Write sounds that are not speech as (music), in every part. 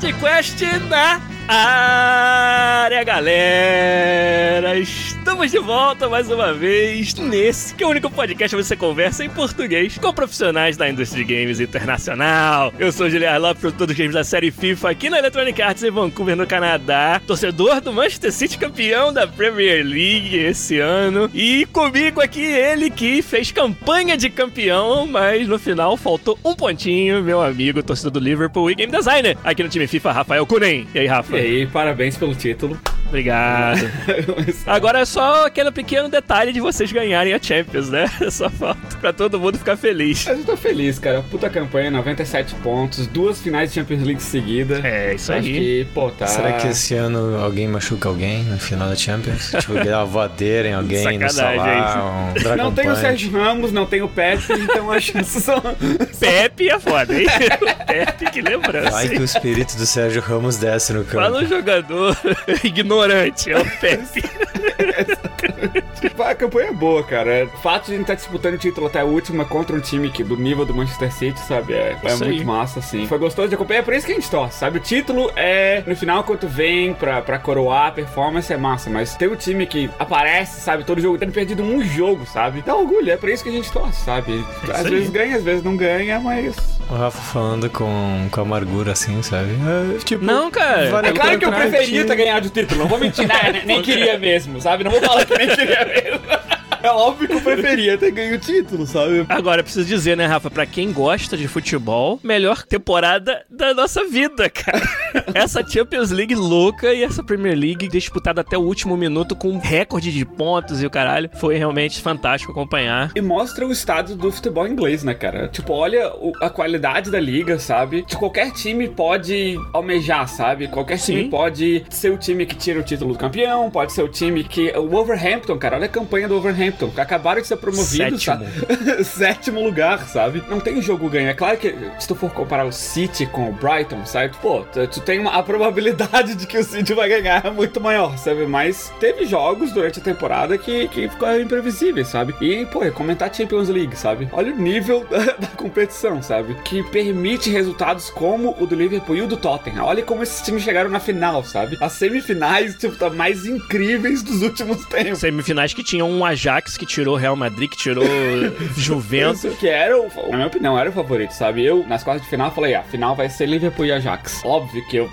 Podcast na área, galera! Estamos de volta mais uma vez nesse que é o único podcast onde você conversa em português com profissionais da indústria de games internacional. Eu sou o Guilherme Lopes, produtor dos games da série FIFA aqui na Electronic Arts em Vancouver, no Canadá. Torcedor do Manchester City, campeão da Premier League esse ano. E comigo aqui ele que fez campanha de campeão, mas no final faltou um pontinho, meu amigo, torcedor do Liverpool e game designer aqui no time FIFA, Rafael Kunen. E aí, Rafa? E aí, parabéns pelo título. Obrigado. (laughs) Agora é só aquele pequeno detalhe de vocês ganharem a Champions, né? (laughs) Só falta pra todo mundo ficar feliz. Mas eu tô feliz, cara. Puta campanha, 97 pontos, duas finais de Champions League seguida. É, isso Acho aí. que, pô, tá. Será que esse ano alguém machuca alguém no final da Champions? (laughs) tipo, voadeira em alguém no Sacanagem, Salah, um Dragon Não tem o Punch. Sérgio Ramos, não tem o Pepe, então as chances são. Pepe é foda, hein? Pepe, que lembrança. Vai que o espírito do Sérgio Ramos desce no campo. Fala um jogador ignorante, é o Pepe. (laughs) Tipo, a campanha é boa, cara. O fato de a gente estar disputando o título até a última contra um time que, do nível do Manchester City, sabe? É, é muito massa, assim. Foi gostoso de acompanhar, é por isso que a gente torce, sabe? O título é, no final, quando vem pra, pra coroar a performance, é massa. Mas tem um time que aparece, sabe? Todo jogo, tendo perdido um jogo, sabe? Dá orgulho, é por isso que a gente torce, sabe? Às aí. vezes ganha, às vezes não ganha, mas... O Rafa falando com, com amargura assim, sabe? É, tipo, Não, cara. vale É claro que eu preferia ter ganhado o título, não vou mentir, né? nem, nem queria mesmo, sabe? Não vou falar que nem (laughs) queria mesmo. (laughs) É óbvio que eu preferia ter ganho o título, sabe? Agora, preciso dizer, né, Rafa, pra quem gosta de futebol, melhor temporada da nossa vida, cara. (laughs) Essa Champions League louca e essa Premier League disputada até o último minuto com recorde de pontos e o caralho. Foi realmente fantástico acompanhar. E mostra o estado do futebol inglês, né, cara? Tipo, olha o- a qualidade da liga, sabe? Que qualquer time pode almejar, sabe? Qualquer time Sim. pode ser o time que tira o título do campeão, pode ser o time que. O Wolverhampton, cara, olha a campanha do Wolverhampton. Que Acabaram de ser promovidos, Sétimo. (laughs) Sétimo lugar, sabe? Não tem jogo ganho. É claro que se tu for comparar o City com o Brighton, sabe? Pô, tu, tu tem uma, a probabilidade de que o City vai ganhar é muito maior, sabe? Mas teve jogos durante a temporada que, que ficou imprevisíveis, sabe? E, pô, é comentar Champions League, sabe? Olha o nível (laughs) da competição, sabe? Que permite resultados como o do Liverpool e o do Tottenham. Olha como esses times chegaram na final, sabe? As semifinais, tipo, tá mais incríveis dos últimos tempos. Semifinais que tinham um Ajax que tirou Real Madrid, que tirou (laughs) Juventus. Penso que era, o, na minha opinião, era o favorito, sabe? Eu, nas quartas de final, falei, ah, final vai ser Liverpool e Ajax. Óbvio que eu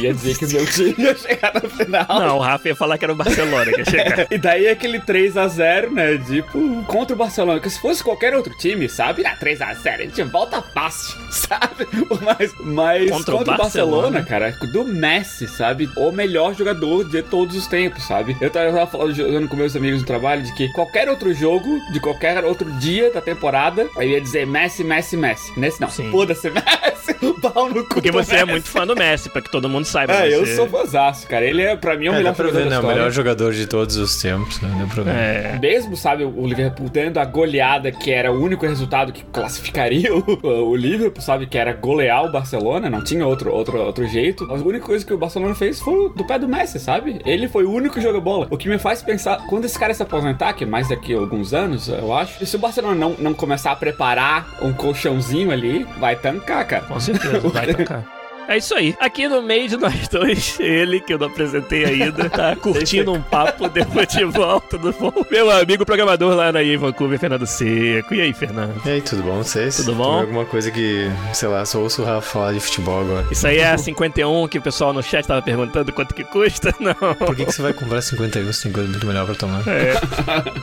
ia dizer que o meu time ia chegar na final. Não, o Rafa ia falar que era o Barcelona que ia chegar. (laughs) E daí aquele 3x0, né? Tipo, contra o Barcelona. Que se fosse qualquer outro time, sabe? Ah, 3x0, a gente volta fácil, (laughs) sabe? Mas, mas Contra contra, o Barcelona, Barcelona, cara, do Messi, sabe? O melhor jogador de todos os tempos, sabe? Eu tava, eu tava falando, jogando com meus amigos no trabalho de que qualquer outro jogo, de qualquer outro dia da temporada, eu ia dizer Messi, Messi, Messi. Nesse não. Foda-se, (laughs) Messi, (laughs) pau no cu Porque do você é muito fã do Messi, pra que todo mundo saiba. É, eu você- sou fãzaço, cara. Ele é, pra mim, é o É, melhor jogador ver, da né? O história. melhor jogador de todos os tempos, né? Deu pra. É. Mesmo, sabe, o Liverpool tendo a goleada que era o único resultado que classificaria (laughs) o, o Liverpool, sabe, que era golear o Barcelona, não tinha outro, outro, outro jeito. A única coisa que o Barcelona fez foi do pé do Messi, sabe? Ele foi o único que joga bola. O que me faz pensar, quando esse cara se aposentar, que é mais daqui a alguns anos, eu acho, e se o Barcelona não, não começar a preparar um colchãozinho ali, vai tancar, cara. Com certeza, vai tocar. É isso aí. Aqui no meio de nós dois, ele, que eu não apresentei ainda, tá (laughs) curtindo um papo de futebol, tudo bom? Meu amigo programador lá na Vancouver, Fernando Seco. E aí, Fernando? E aí, tudo bom vocês? Tudo bom? Tem alguma coisa que, sei lá, só ouço o Rafa falar de futebol agora. Isso aí é a 51 que o pessoal no chat tava perguntando quanto que custa? (laughs) Não. Por que, que você vai comprar 51 se tem coisa muito melhor pra tomar? É.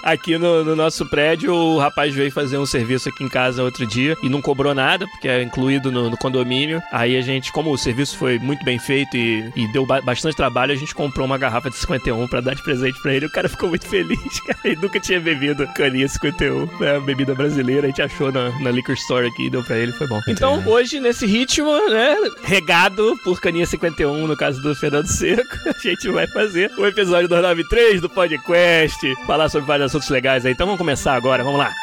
Aqui no, no nosso prédio, o rapaz veio fazer um serviço aqui em casa outro dia e não cobrou nada, porque é incluído no, no condomínio. Aí a gente, como o serviço foi muito bem feito e, e deu ba bastante trabalho, a gente comprou uma garrafa de 51 pra dar de presente pra ele. O cara ficou muito feliz, (laughs) cara. Ele nunca tinha bebido caninha 51, né? Bebida brasileira. A gente achou na, na liquor store aqui e deu pra ele, foi bom. Então, hoje, nesse ritmo, né? Regado por caninha 51, no caso do Fernando Seco, (laughs) a gente vai fazer o episódio 293 do podcast, falar sobre vários assuntos legais aí. Então vamos começar agora, vamos lá.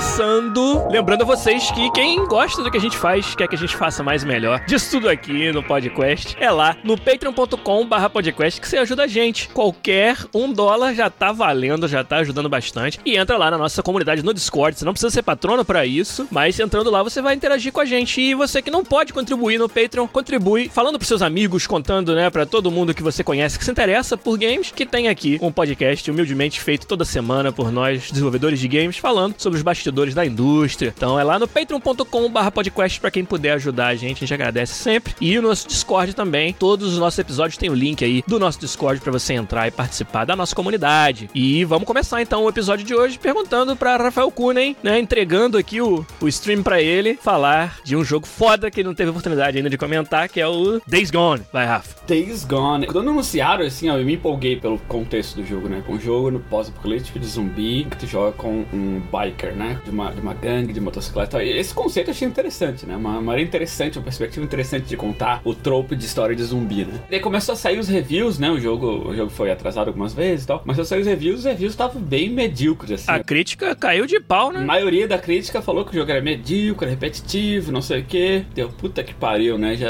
Começando, lembrando a vocês que quem gosta do que a gente faz, quer que a gente faça mais melhor, disso tudo aqui no podcast, é lá no patreon.com barra podcast que você ajuda a gente. Qualquer um dólar já tá valendo, já tá ajudando bastante. E entra lá na nossa comunidade no Discord, você não precisa ser patrono para isso, mas entrando lá você vai interagir com a gente. E você que não pode contribuir no Patreon, contribui falando pros seus amigos, contando, né, para todo mundo que você conhece que se interessa por games, que tem aqui um podcast humildemente feito toda semana por nós, desenvolvedores de games, falando sobre os bastidores da indústria. Então é lá no patreon.com/barra podcast para quem puder ajudar a gente, a gente agradece sempre. E o nosso Discord também, todos os nossos episódios tem o link aí do nosso Discord para você entrar e participar da nossa comunidade. E vamos começar então o episódio de hoje perguntando para Rafael Kunen, né, entregando aqui o, o stream para ele, falar de um jogo foda que ele não teve oportunidade ainda de comentar, que é o Days Gone. Vai, Rafa. Days Gone. Quando anunciaram, assim, ó, eu me empolguei pelo contexto do jogo, né? Um jogo no pós-apocalíptico de zumbi que tu joga com um biker, né? De uma, de uma gangue de motocicleta. Esse conceito eu achei interessante, né? Uma maneira interessante, uma perspectiva interessante de contar o trope de história de zumbi, né? E aí começou a sair os reviews, né? O jogo, o jogo foi atrasado algumas vezes e tal. Mas a sair os reviews, os reviews estavam bem medíocres, assim. A crítica caiu de pau, A né? maioria da crítica falou que o jogo era medíocre, repetitivo, não sei o que. Deu puta que pariu, né? Já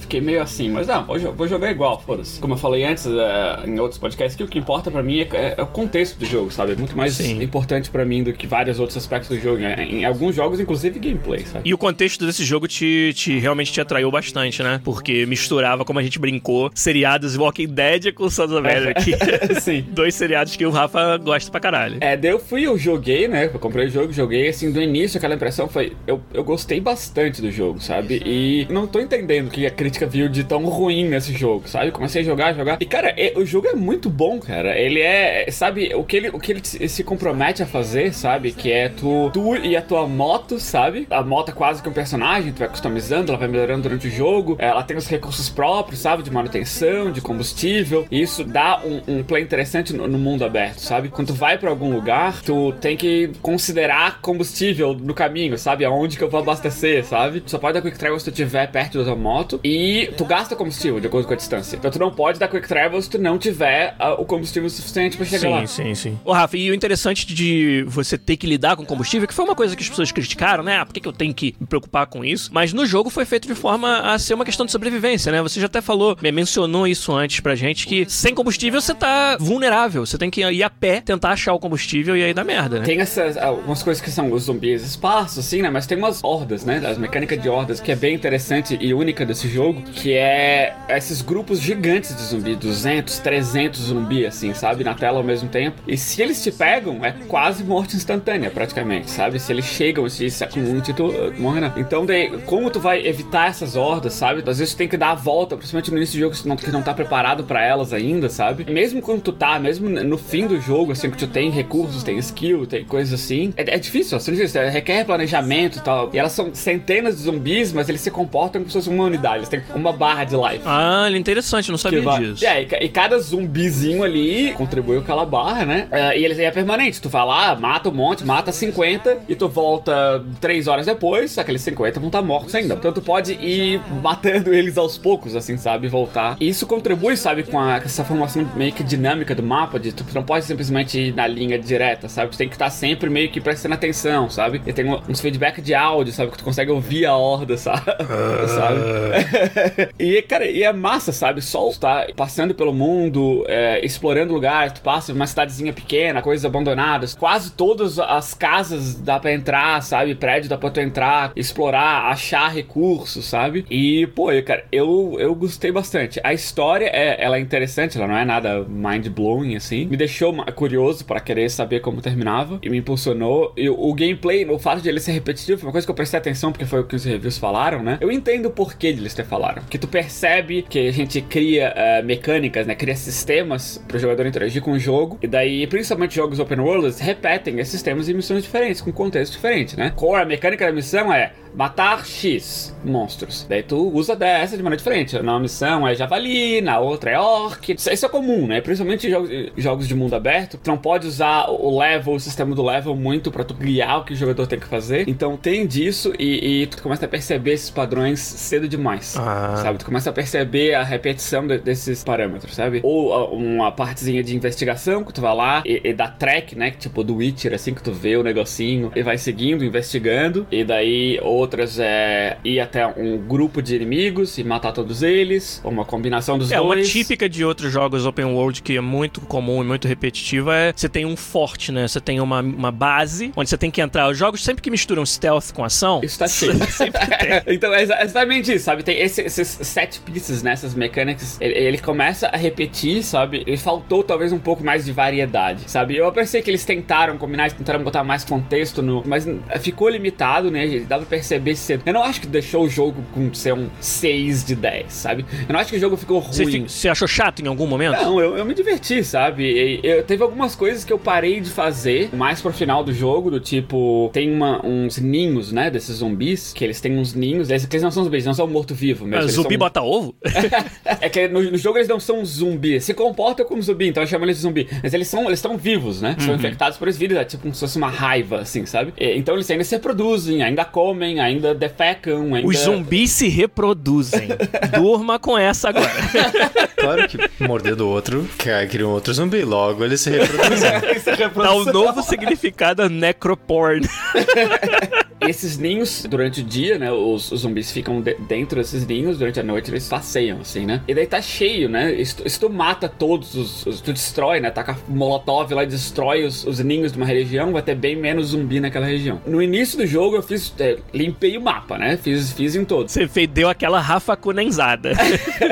fiquei meio assim, mas não, vou, vou jogar igual, foda-se. Como eu falei antes eh, em outros podcasts, que o que importa pra mim é, é- é o contexto do jogo, sabe? É muito mais Sim. importante pra mim do que vários outros aspectos do jogo. né? Em alguns jogos, inclusive gameplay, sabe? E o contexto desse jogo te, te realmente te atraiu bastante, né? Porque misturava, como a gente brincou, seriados Walking Dead com Sons of Anarchy. (laughs) Sim. Dois seriados que o Rafa gosta pra caralho. É, daí eu fui, eu joguei, né? Eu comprei o jogo, joguei, assim, do início aquela impressão foi. Eu, eu gostei bastante do jogo, sabe? E não tô entendendo o que a crítica viu de tão ruim nesse jogo, sabe? Comecei a jogar, jogar. E, cara, é- o jogo é muito bom, cara. Ele é. Sabe, o que ele, o que ele se se compromete a fazer, sabe? Que é tu, tu e a tua moto, sabe? A moto é quase que um personagem, tu vai customizando, ela vai melhorando durante o jogo. Ela tem os recursos próprios, sabe? De manutenção, de combustível. E isso dá um, um play interessante no, no mundo aberto, sabe? Quando tu vai pra algum lugar, tu tem que considerar combustível no caminho, sabe? Aonde que eu vou abastecer, sabe? Tu só pode dar quick travel se tu estiver perto da tua moto. E tu gasta combustível de acordo com a distância. Então tu não pode dar quick travel se tu não tiver ah, o combustível suficiente pra chegar lá. Sim, sim, sim. Ô, Rafa, e o interessante de você ter que lidar com combustível, que foi uma coisa que as pessoas criticaram, né? Ah, por que, que eu tenho que me preocupar com isso? Mas no jogo foi feito de forma a ser uma questão de sobrevivência, né? Você já até falou, me- mencionou isso antes pra gente, que sem combustível você tá vulnerável. Você tem que ir a pé, tentar achar o combustível e aí dá merda, né? Tem essas algumas coisas que são os zumbis espaços, assim, né? Mas tem umas hordas, né? As mecânicas de hordas que é bem interessante e única desse jogo, que é esses grupos gigantes de zumbi, 200, 300 zumbi, assim, sabe? Na tela ao mesmo tempo. E se eles te pegam, é quase morte instantânea, praticamente, sabe? Se eles chegam, se se acumulam, tu uh, morre, né? Então, daí, como tu vai evitar essas hordas, sabe? Às vezes tu tem que dar a volta, principalmente no início do jogo, tu não, que não tá preparado pra elas ainda, sabe? Mesmo quando tu tá, mesmo no fim do jogo, assim, que tu tem recursos, tem skill, tem coisas assim, é, é difícil, assim, difícil, é, requer planejamento e tal. E elas são centenas de zumbis, mas eles se comportam como se fosse uma unidade, eles têm uma barra de life. Ah, interessante, eu não sabia vai- disso. É, e, ca- e cada zumbizinho ali contribui com aquela barra, né? É, e ele é permanente. Tu vai lá, mata um monte, mata 50 e tu volta 3 horas depois, aqueles 50 vão estar mortos ainda. Então tu pode ir matando eles aos poucos, assim, sabe? Voltar. E isso contribui, sabe, com, a- essa formação meio que dinâmica do mapa, de tu não pode simplesmente ir na linha direta, sabe? Tu tem que estar sempre meio que prestando atenção, sabe? E tem uns feedback de áudio, sabe? Que tu consegue ouvir a horda, (laughs) sabe? sabe? (laughs) e, cara, e é massa, sabe? Só tá passando pelo mundo, é, explorando lugares, tu passa uma cidadezinha pequena, coisas abandonadas. Quase todas as casas casas dá pra entrar, sabe? Prédio dá pra tu entrar, explorar, achar recursos, sabe? E, pô, eu, cara, eu, eu gostei bastante. A história, é, ela é interessante, ela não é nada mind-blowing, assim. Me deixou curioso para querer saber como terminava e me impulsionou. E o gameplay, o fato de ele ser repetitivo, foi uma coisa que eu prestei atenção porque foi o que os reviews falaram, né? Eu entendo o porquê de eles ter falaram. Que tu percebe que a gente cria uh, mecânicas, né? Cria sistemas pro jogador interagir com o jogo. E daí, principalmente jogos open world, repetem esses sistemas em missões diferentes, com contexto diferente, né? Core, a mecânica da missão é matar X monstros. Daí tu usa dessa de maneira diferente. Na missão é javali, na outra é orc. Isso é comum, né? Principalmente em jogos, jogos de mundo aberto. Tu não pode usar o level, o sistema do level muito para tu guiar o que o jogador tem que fazer. Então tem disso e, e tu começa a perceber esses padrões cedo demais. Ah. Sabe? Tu começa a perceber a repetição de, desses parâmetros, sabe? Ou uma partezinha de investigação que tu vai lá e, e dá track, né? Tipo do Witcher, assim, que tu vê o negocinho e vai seguindo, investigando. E daí, ou outras é ir até um grupo de inimigos e matar todos eles, ou uma combinação dos é, dois. É, uma típica de outros jogos open world que é muito comum e muito repetitiva é você tem um forte, né? Você tem uma, uma base onde você tem que entrar. Os jogos sempre que misturam stealth com ação. Isso tá (laughs) cheio. (laughs) então é exatamente isso, sabe? Tem esse, esses set pieces nessas né? mecânicas. Ele, ele, começa a repetir, sabe? Ele faltou talvez um pouco mais de variedade, sabe? Eu pensei que eles tentaram combinar, tentaram botar mais contexto no. Mas ficou limitado, né? Dava pra perceber cedo. Eu não acho que deixou o jogo com ser um 6 de 10, sabe? Eu não acho que o jogo ficou ruim. Você achou chato em algum momento? Não, eu, eu me diverti, sabe? Eu, teve algumas coisas que eu parei de fazer mais pro final do jogo, do tipo, tem uma, uns ninhos, né, desses zumbis, que eles têm uns ninhos, eles, eles não são zumbis, não são morto-vivo mesmo. É, zumbi são... bota ovo? (laughs) é que no, no, jogo eles não são zumbi, se comportam como zumbi, então eu chamo eles de zumbi. Mas eles são, eles estão vivos, né? Uhum. São infectados por esse vírus, é tipo como se fosse uma raiva, assim, sabe? E, então eles ainda se reproduzem, ainda comem, ainda defecam. Ainda... Os zumbis se reproduzem. (laughs) Durma com essa agora. (laughs) claro que morder do outro cria um outro zumbi. Logo eles se reproduzem. (laughs) Dá um novo significado a necroporn. esses ninhos, durante o dia, né? Os, os zumbis ficam de, dentro desses ninhos, durante a noite eles passeiam, assim, né? E daí tá cheio, né? Se tu, se tu mata todos os, os, Tu destrói, né? Taca molotov lá e destrói os, os, ninhos de uma região, vai ter bem menos zumbi naquela região. No início do jogo eu fiz. É, limpei o mapa, né? Fiz, fiz em todos. Você fez, deu aquela Rafa Cunenzada.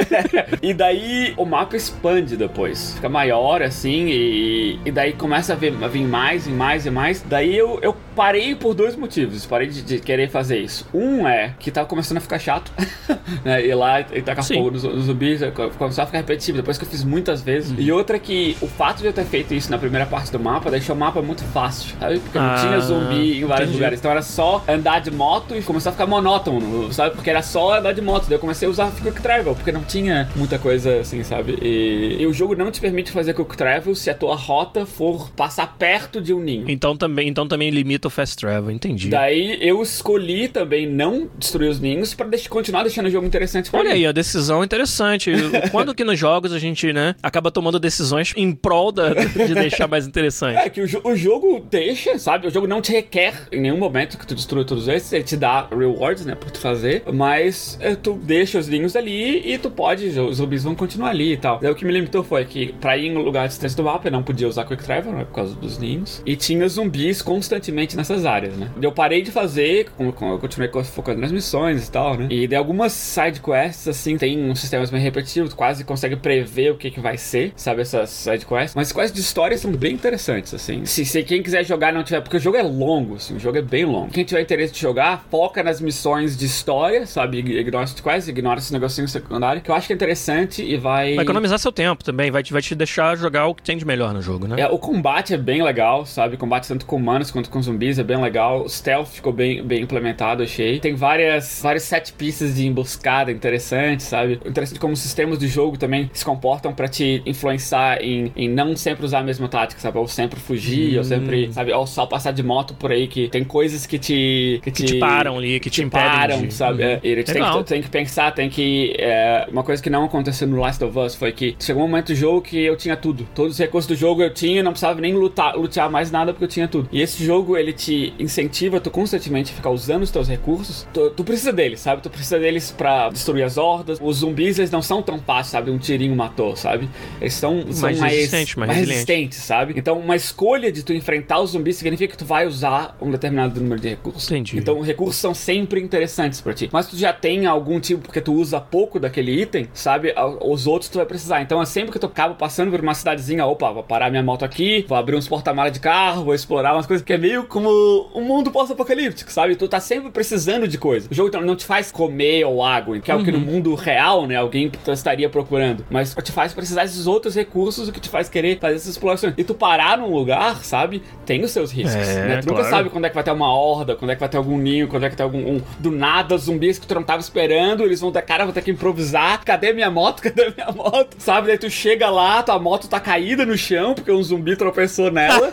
(laughs) e daí o mapa expande depois. Fica maior, assim, e, e daí começa a, ver, a vir mais e mais e mais. Daí eu, eu parei por dois motivos. Parei de, de, querer fazer isso. Um é que tava começando a ficar chato, (laughs) né? Ir lá e tacar fogo nos, nos zumbis, começou a ficar repetitivo, depois que eu fiz muitas vezes. Uhum. E outra é que o fato de eu ter feito isso na primeira parte do mapa deixou o mapa muito fácil, sabe? Porque ah, não tinha zumbi em vários entendi. lugares. Então era só andar de moto e começou a ficar monótono, sabe? Porque era só andar de moto. Daí eu comecei a usar Quick Travel, porque não tinha muita coisa assim, sabe? E, e o jogo não te permite fazer Quick Travel se a tua rota for passar perto de um ninho. Então também, então também limita o Fast Travel, entendi. Daí eu escolhi também não destruir os ninhos para continuar deixando o jogo interessante pra Olha mim. aí, a decisão interessante. (laughs) Quando que nos jogos a gente, né, acaba tomando decisões em prol da, de deixar mais interessante? É que o, o, jogo deixa, sabe? O jogo não te requer em nenhum momento que tu destrua todos esses, ele te dá rewards, né, por tu fazer, mas é, tu deixa os ninhos ali e tu pode, os zumbis vão continuar ali e tal. Daí o que me limitou foi que pra ir em um lugar distante do mapa eu não podia usar Quick Travel, né, por causa dos ninhos, e tinha zumbis constantemente nessas áreas, né? Eu parei de fazer, eu continuei focando nas missões e tal, né? E de algumas side quests, assim, tem uns sistemas bem repetitivos, quase consegue prever o que, que vai ser, sabe? Essas side quests. Mas quests de história são bem interessantes, assim. Se, se quem quiser jogar não tiver. Porque o jogo é longo, assim, o jogo é bem longo. Quem tiver interesse de jogar, foca nas missões de história, sabe? Ignora quests, ignora esses negocinhos secundários, que eu acho que é interessante e vai. Vai economizar seu tempo também, vai te, vai te deixar jogar o que tem de melhor no jogo, né? É, o combate é bem legal, sabe? O combate tanto com humanos quanto com zumbis é bem legal. O stealth ficou bem, bem implementado, achei. Tem várias, vários set pieces de emboscada interessantes, sabe? Interessante como os sistemas de jogo também se comportam para te influenciar em, em não sempre usar a mesma tática, sabe? Ou sempre fugir, hum. ou sempre, sabe? Ou só passar de moto por aí, que tem coisas que te... Que, que te, te, param ali, que te, te impedem param, de... sabe? Uhum. É, e tem que, tem que pensar, tem que... É, uma coisa que não aconteceu no Last of Us foi que chegou um momento do jogo que eu tinha tudo. Todos os recursos do jogo eu tinha, não precisava nem lutar, lutar mais nada porque eu tinha tudo. E esse jogo, ele te incentiva, tu constantemente ficar usando os teus recursos, tu, tu precisa deles, sabe? Tu precisa deles pra destruir as hordas. Os zumbis, eles não são tão fáceis, sabe? Um tirinho matou, sabe? Eles são, são Mais mais, resistentes, mais mais resistentes, sabe? Então, uma escolha de tu enfrentar os zumbis significa que tu vai usar um determinado número de recursos. Entendi. Então, recursos são sempre interessantes pra ti. Mas tu já tem algum tipo, porque tu usa pouco daquele item, sabe? Os outros tu vai precisar. Então, é sempre que tu acaba passando por uma cidadezinha, opa, vou parar minha moto aqui, vou abrir uns porta-malas de carro, vou explorar umas coisas que é meio como um mundo pós-apocalíptico, sabe? Tu tá sempre precisando de coisa. O jogo então, não te faz comer ou água, que é o que no mundo real, né, alguém estaria procurando. Mas te faz precisar desses outros recursos, o que te faz querer fazer essas explorações. E tu parar num lugar, sabe? Tem os seus riscos, né? Tu nunca claro. sabe quando é que vai ter uma horda, quando é que vai ter algum ninho, quando é que tem algum um, do nada zumbis que tu não tava esperando, eles vão ter cara, vou ter que improvisar. Cadê minha moto? (laughs) Cadê minha moto? Sabe? Daí tu chega lá, tua moto tá caída no chão porque um zumbi tropeçou nela.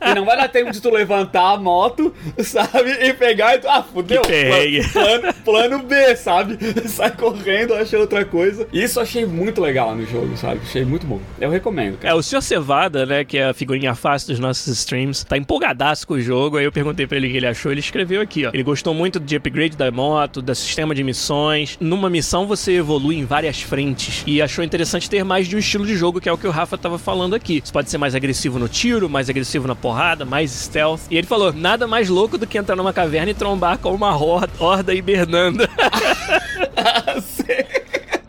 e não vai dar tempo de tu levantar a moto, (laughs) sabe? E pegar e tu, ah, fudeu. Plano, plano B, sabe? (laughs) Sai correndo, achei outra coisa. Isso eu achei muito legal no jogo, sabe? Achei muito bom. Eu recomendo, cara. É, o Sr. Cevada, né, que é a figurinha fácil dos nossos streams, tá empolgadaço com o jogo. Aí eu perguntei pra ele o que ele achou. Ele escreveu aqui, ó. Ele gostou muito de upgrade da moto, do sistema de missões. Numa missão você evolui em várias frentes. E achou interessante ter mais de um estilo de jogo, que é o que o Rafa tava falando aqui. Você pode ser mais agressivo no tiro, mais agressivo na porrada, mais stealth. E ele falou: nada mais louco do que entrar numa caverna e trombar com uma horda, hibernando. (laughs)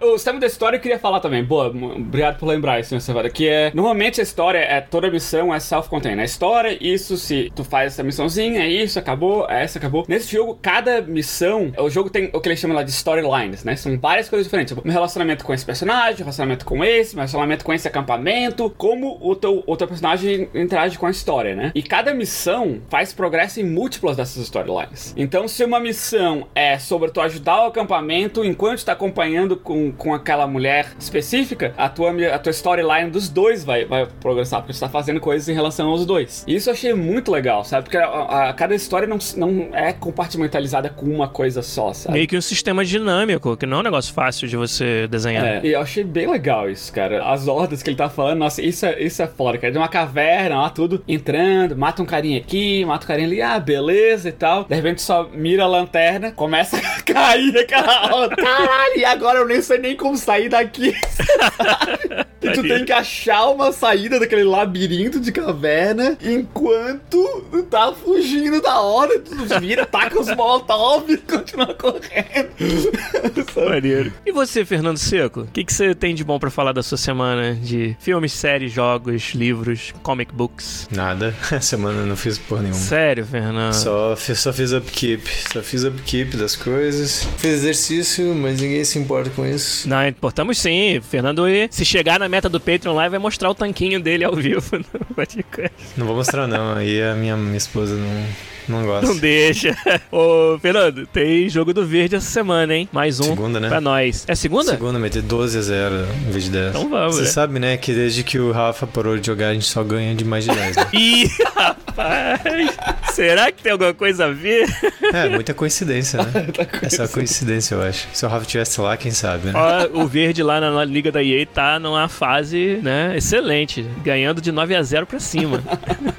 O sistema da história eu queria falar também. Boa, obrigado por lembrar isso, Sr. Cevada. Que é. Normalmente a história é. Toda missão é self-contained. A história, isso se tu faz essa missãozinha, é isso, acabou, é essa, acabou. Nesse jogo, cada missão. O jogo tem o que eles chamam lá de storylines, né? São várias coisas diferentes. Meu relacionamento com esse personagem, relacionamento com esse, meu relacionamento com esse acampamento. Como o teu, o teu personagem interage com a história, né? E cada missão faz progresso em múltiplas dessas storylines. Então, se uma missão é sobre tu ajudar o acampamento enquanto tu tá acompanhando com, com aquela mulher específica, a tua, a tua storyline dos dois vai, vai progressar, porque tu tá fazendo coisas em relação aos dois. E isso eu achei muito legal, sabe? Porque a, a- cada história não, não é compartimentalizada com uma coisa só, sabe? Meio que um sistema dinâmico, que não é um negócio fácil de você desenhar. É, e eu achei bem legal isso, cara. As hordas que ele tá falando, nossa, isso é, isso é foda, cara. De uma caverna, lá tudo entrando, mata um carinha aqui, mata um carinha ali, ah, beleza e tal. De repente só mira a lanterna, começa (laughs) a cair aquela horda. Caralho, e agora eu nem sei nem como sair daqui. (laughs) e tu tem que achar uma saída daquele labirinto de caverna enquanto tu tá fugindo da hora. Tu vira, taca os molotov e continua correndo. (laughs) Maneiro. E você, Fernando Seco? O que, que você tem de bom pra falar da sua semana de filmes, séries, jogos, livros, comic books? Nada. (laughs) Semana eu não fiz porra nenhuma. Sério, Fernando? Só, fiz- só fiz upkeep. Só fiz upkeep das coisas. Fiz exercício, mas ninguém se importa com isso. Não, importamos sim. Fernando, e se chegar na meta do Patreon lá, vai mostrar o tanquinho dele ao vivo (laughs) no podcast. Não vou mostrar, não. Aí a minha, minha esposa não, não (laughs) gosta. Não deixa. Ô, Fernando, tem jogo do verde essa semana, hein? Mais um Segunda, né? pra nós. É segunda? Segunda, meter 12 a 0 em vez de 10. Então vamos, Você né? sabe, né, que desde que o Rafa parou de jogar, a gente só ganha de mais de 10, né? (laughs) Ih, rapaz! Será que tem alguma coisa a ver? É, muita coincidência, né? (laughs) É só coincidência, eu acho. Se o Rafa tivesse lá, quem sabe, né? Ó, o verde lá na liga da EA tá numa fase, né, excelente, ganhando de 9 a 0 pra cima.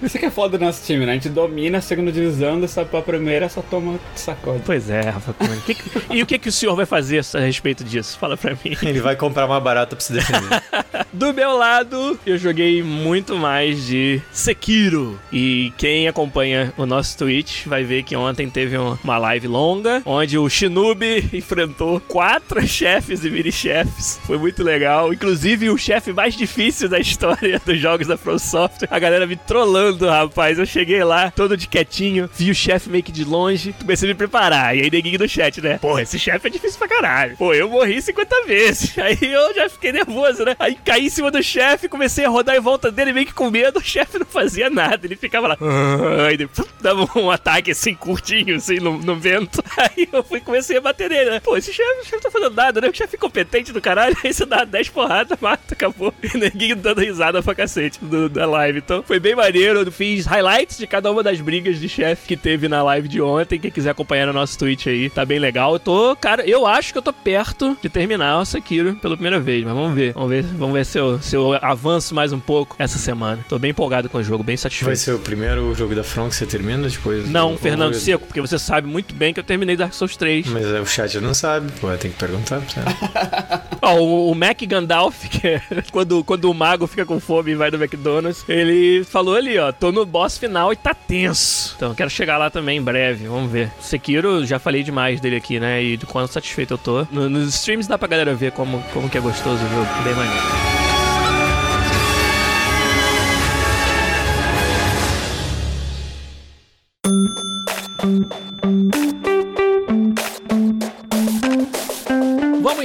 Isso que é foda do nosso time, né? A gente domina a segunda divisão, dessa pra primeira só toma sacode. pois é, Rafa Cunha. Que que- e o que que o senhor vai fazer a respeito disso? Fala pra mim. Ele vai comprar uma barata pra se defender. (laughs) Do meu lado, eu joguei muito mais de Sekiro. E quem acompanha o nosso Twitch vai ver que ontem teve um- uma live longa, onde o Shinobi (laughs) enfrentou quatro (laughs) chefes e mini-chefes. Foi muito legal. Inclusive, o chefe mais difícil da história dos jogos da From Software. A galera me trollando, rapaz. Eu cheguei lá, todo de quietinho, vi o chefe meio que de longe, comecei a me preparar. E aí, neguinho do chat, né? Pô, esse chefe é difícil pra caralho. Pô, eu morri 50 vezes. (laughs) Aí eu já fiquei nervoso, né? Aí caí em cima do chefe, comecei a rodar em volta dele, meio que com medo. (laughs) O chefe não fazia nada. Ele ficava lá. "Ah", Aí ele pum, dava um ataque assim, curtinho, assim, no, no vento. (laughs) Aí eu fui comecei a bater nele, né? Pô, esse chefe, chefe não tá fazendo nada, né? O chefe competente do caralho. Aí você dá 10 porradas, mata, acabou. E neguinho dando risada pra cacete do- da live. Então foi bem maneiro. Eu fiz highlights de cada uma das brigas de chefe que teve na live de ontem. Quem quiser acompanhar no nosso Twitch aí, tá bem legal. Eu tô, cara, eu acho que eu tô perto de terminar o Sekiro pela primeira vez, mas vamos ver. Vamos ver, vamos ver se eu, se eu avanço mais um pouco essa semana. Tô bem empolgado com o jogo, bem satisfeito. Vai ser o primeiro jogo da From que você termina depois? Não, Ou- Fernando ou- Seco, porque você sabe muito bem que eu terminei Dark Souls 3. Mas é, o chat não sabe, pô, tem que perguntar pra você. (laughs) Ó, o, o Mac Gandalf, (laughs) que é quando, quando o mago fica com fome e vai do McDonald's, ele falou ali, ó, tô no boss final e tá tenso. Então eu quero chegar lá também em breve, vamos ver. Sekiro, já falei demais dele aqui, né, e do quanto satisfeito eu tô. No- nos streams dá pra galera ver como, como que é gostoso o jogo, bem maneiro.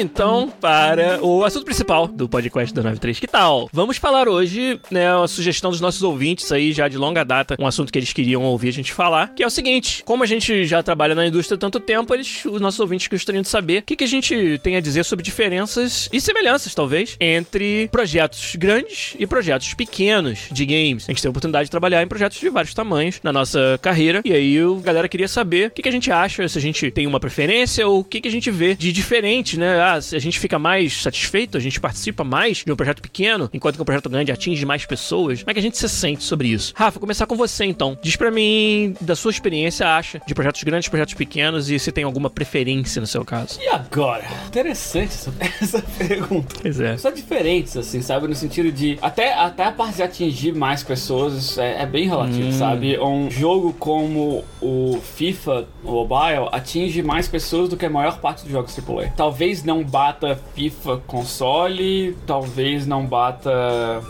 Então para o assunto principal do podcast da 93. Que tal? Vamos falar hoje, né, a sugestão dos nossos ouvintes aí, já de longa data, um assunto que eles queriam ouvir a gente falar, que é o seguinte: como a gente já trabalha na indústria há tanto tempo, eles, os nossos ouvintes gostariam de saber o que, que a gente tem a dizer sobre diferenças e semelhanças, talvez, entre projetos grandes e projetos pequenos de games. A gente tem a oportunidade de trabalhar em projetos de vários tamanhos na nossa carreira, e aí a galera queria saber o que, que a gente acha, se a gente tem uma preferência ou o que, que a gente vê de diferente, né? Se a gente fica mais satisfeito, a gente participa mais de um projeto pequeno, enquanto que um projeto grande atinge mais pessoas. Como é que a gente se sente sobre isso? Rafa, vou começar com você então. Diz pra mim, da sua experiência, acha de projetos grandes, projetos pequenos e se tem alguma preferência no seu caso. E agora? Interessante essa, (laughs) essa pergunta. Pois é. São diferentes, assim, sabe? No sentido de. Até, até a parte de atingir mais pessoas é, é bem relativo, Hum. sabe? Um jogo como o FIFA Mobile atinge mais pessoas do que a maior parte dos jogos AAA. Talvez não bata FIFA console, talvez não bata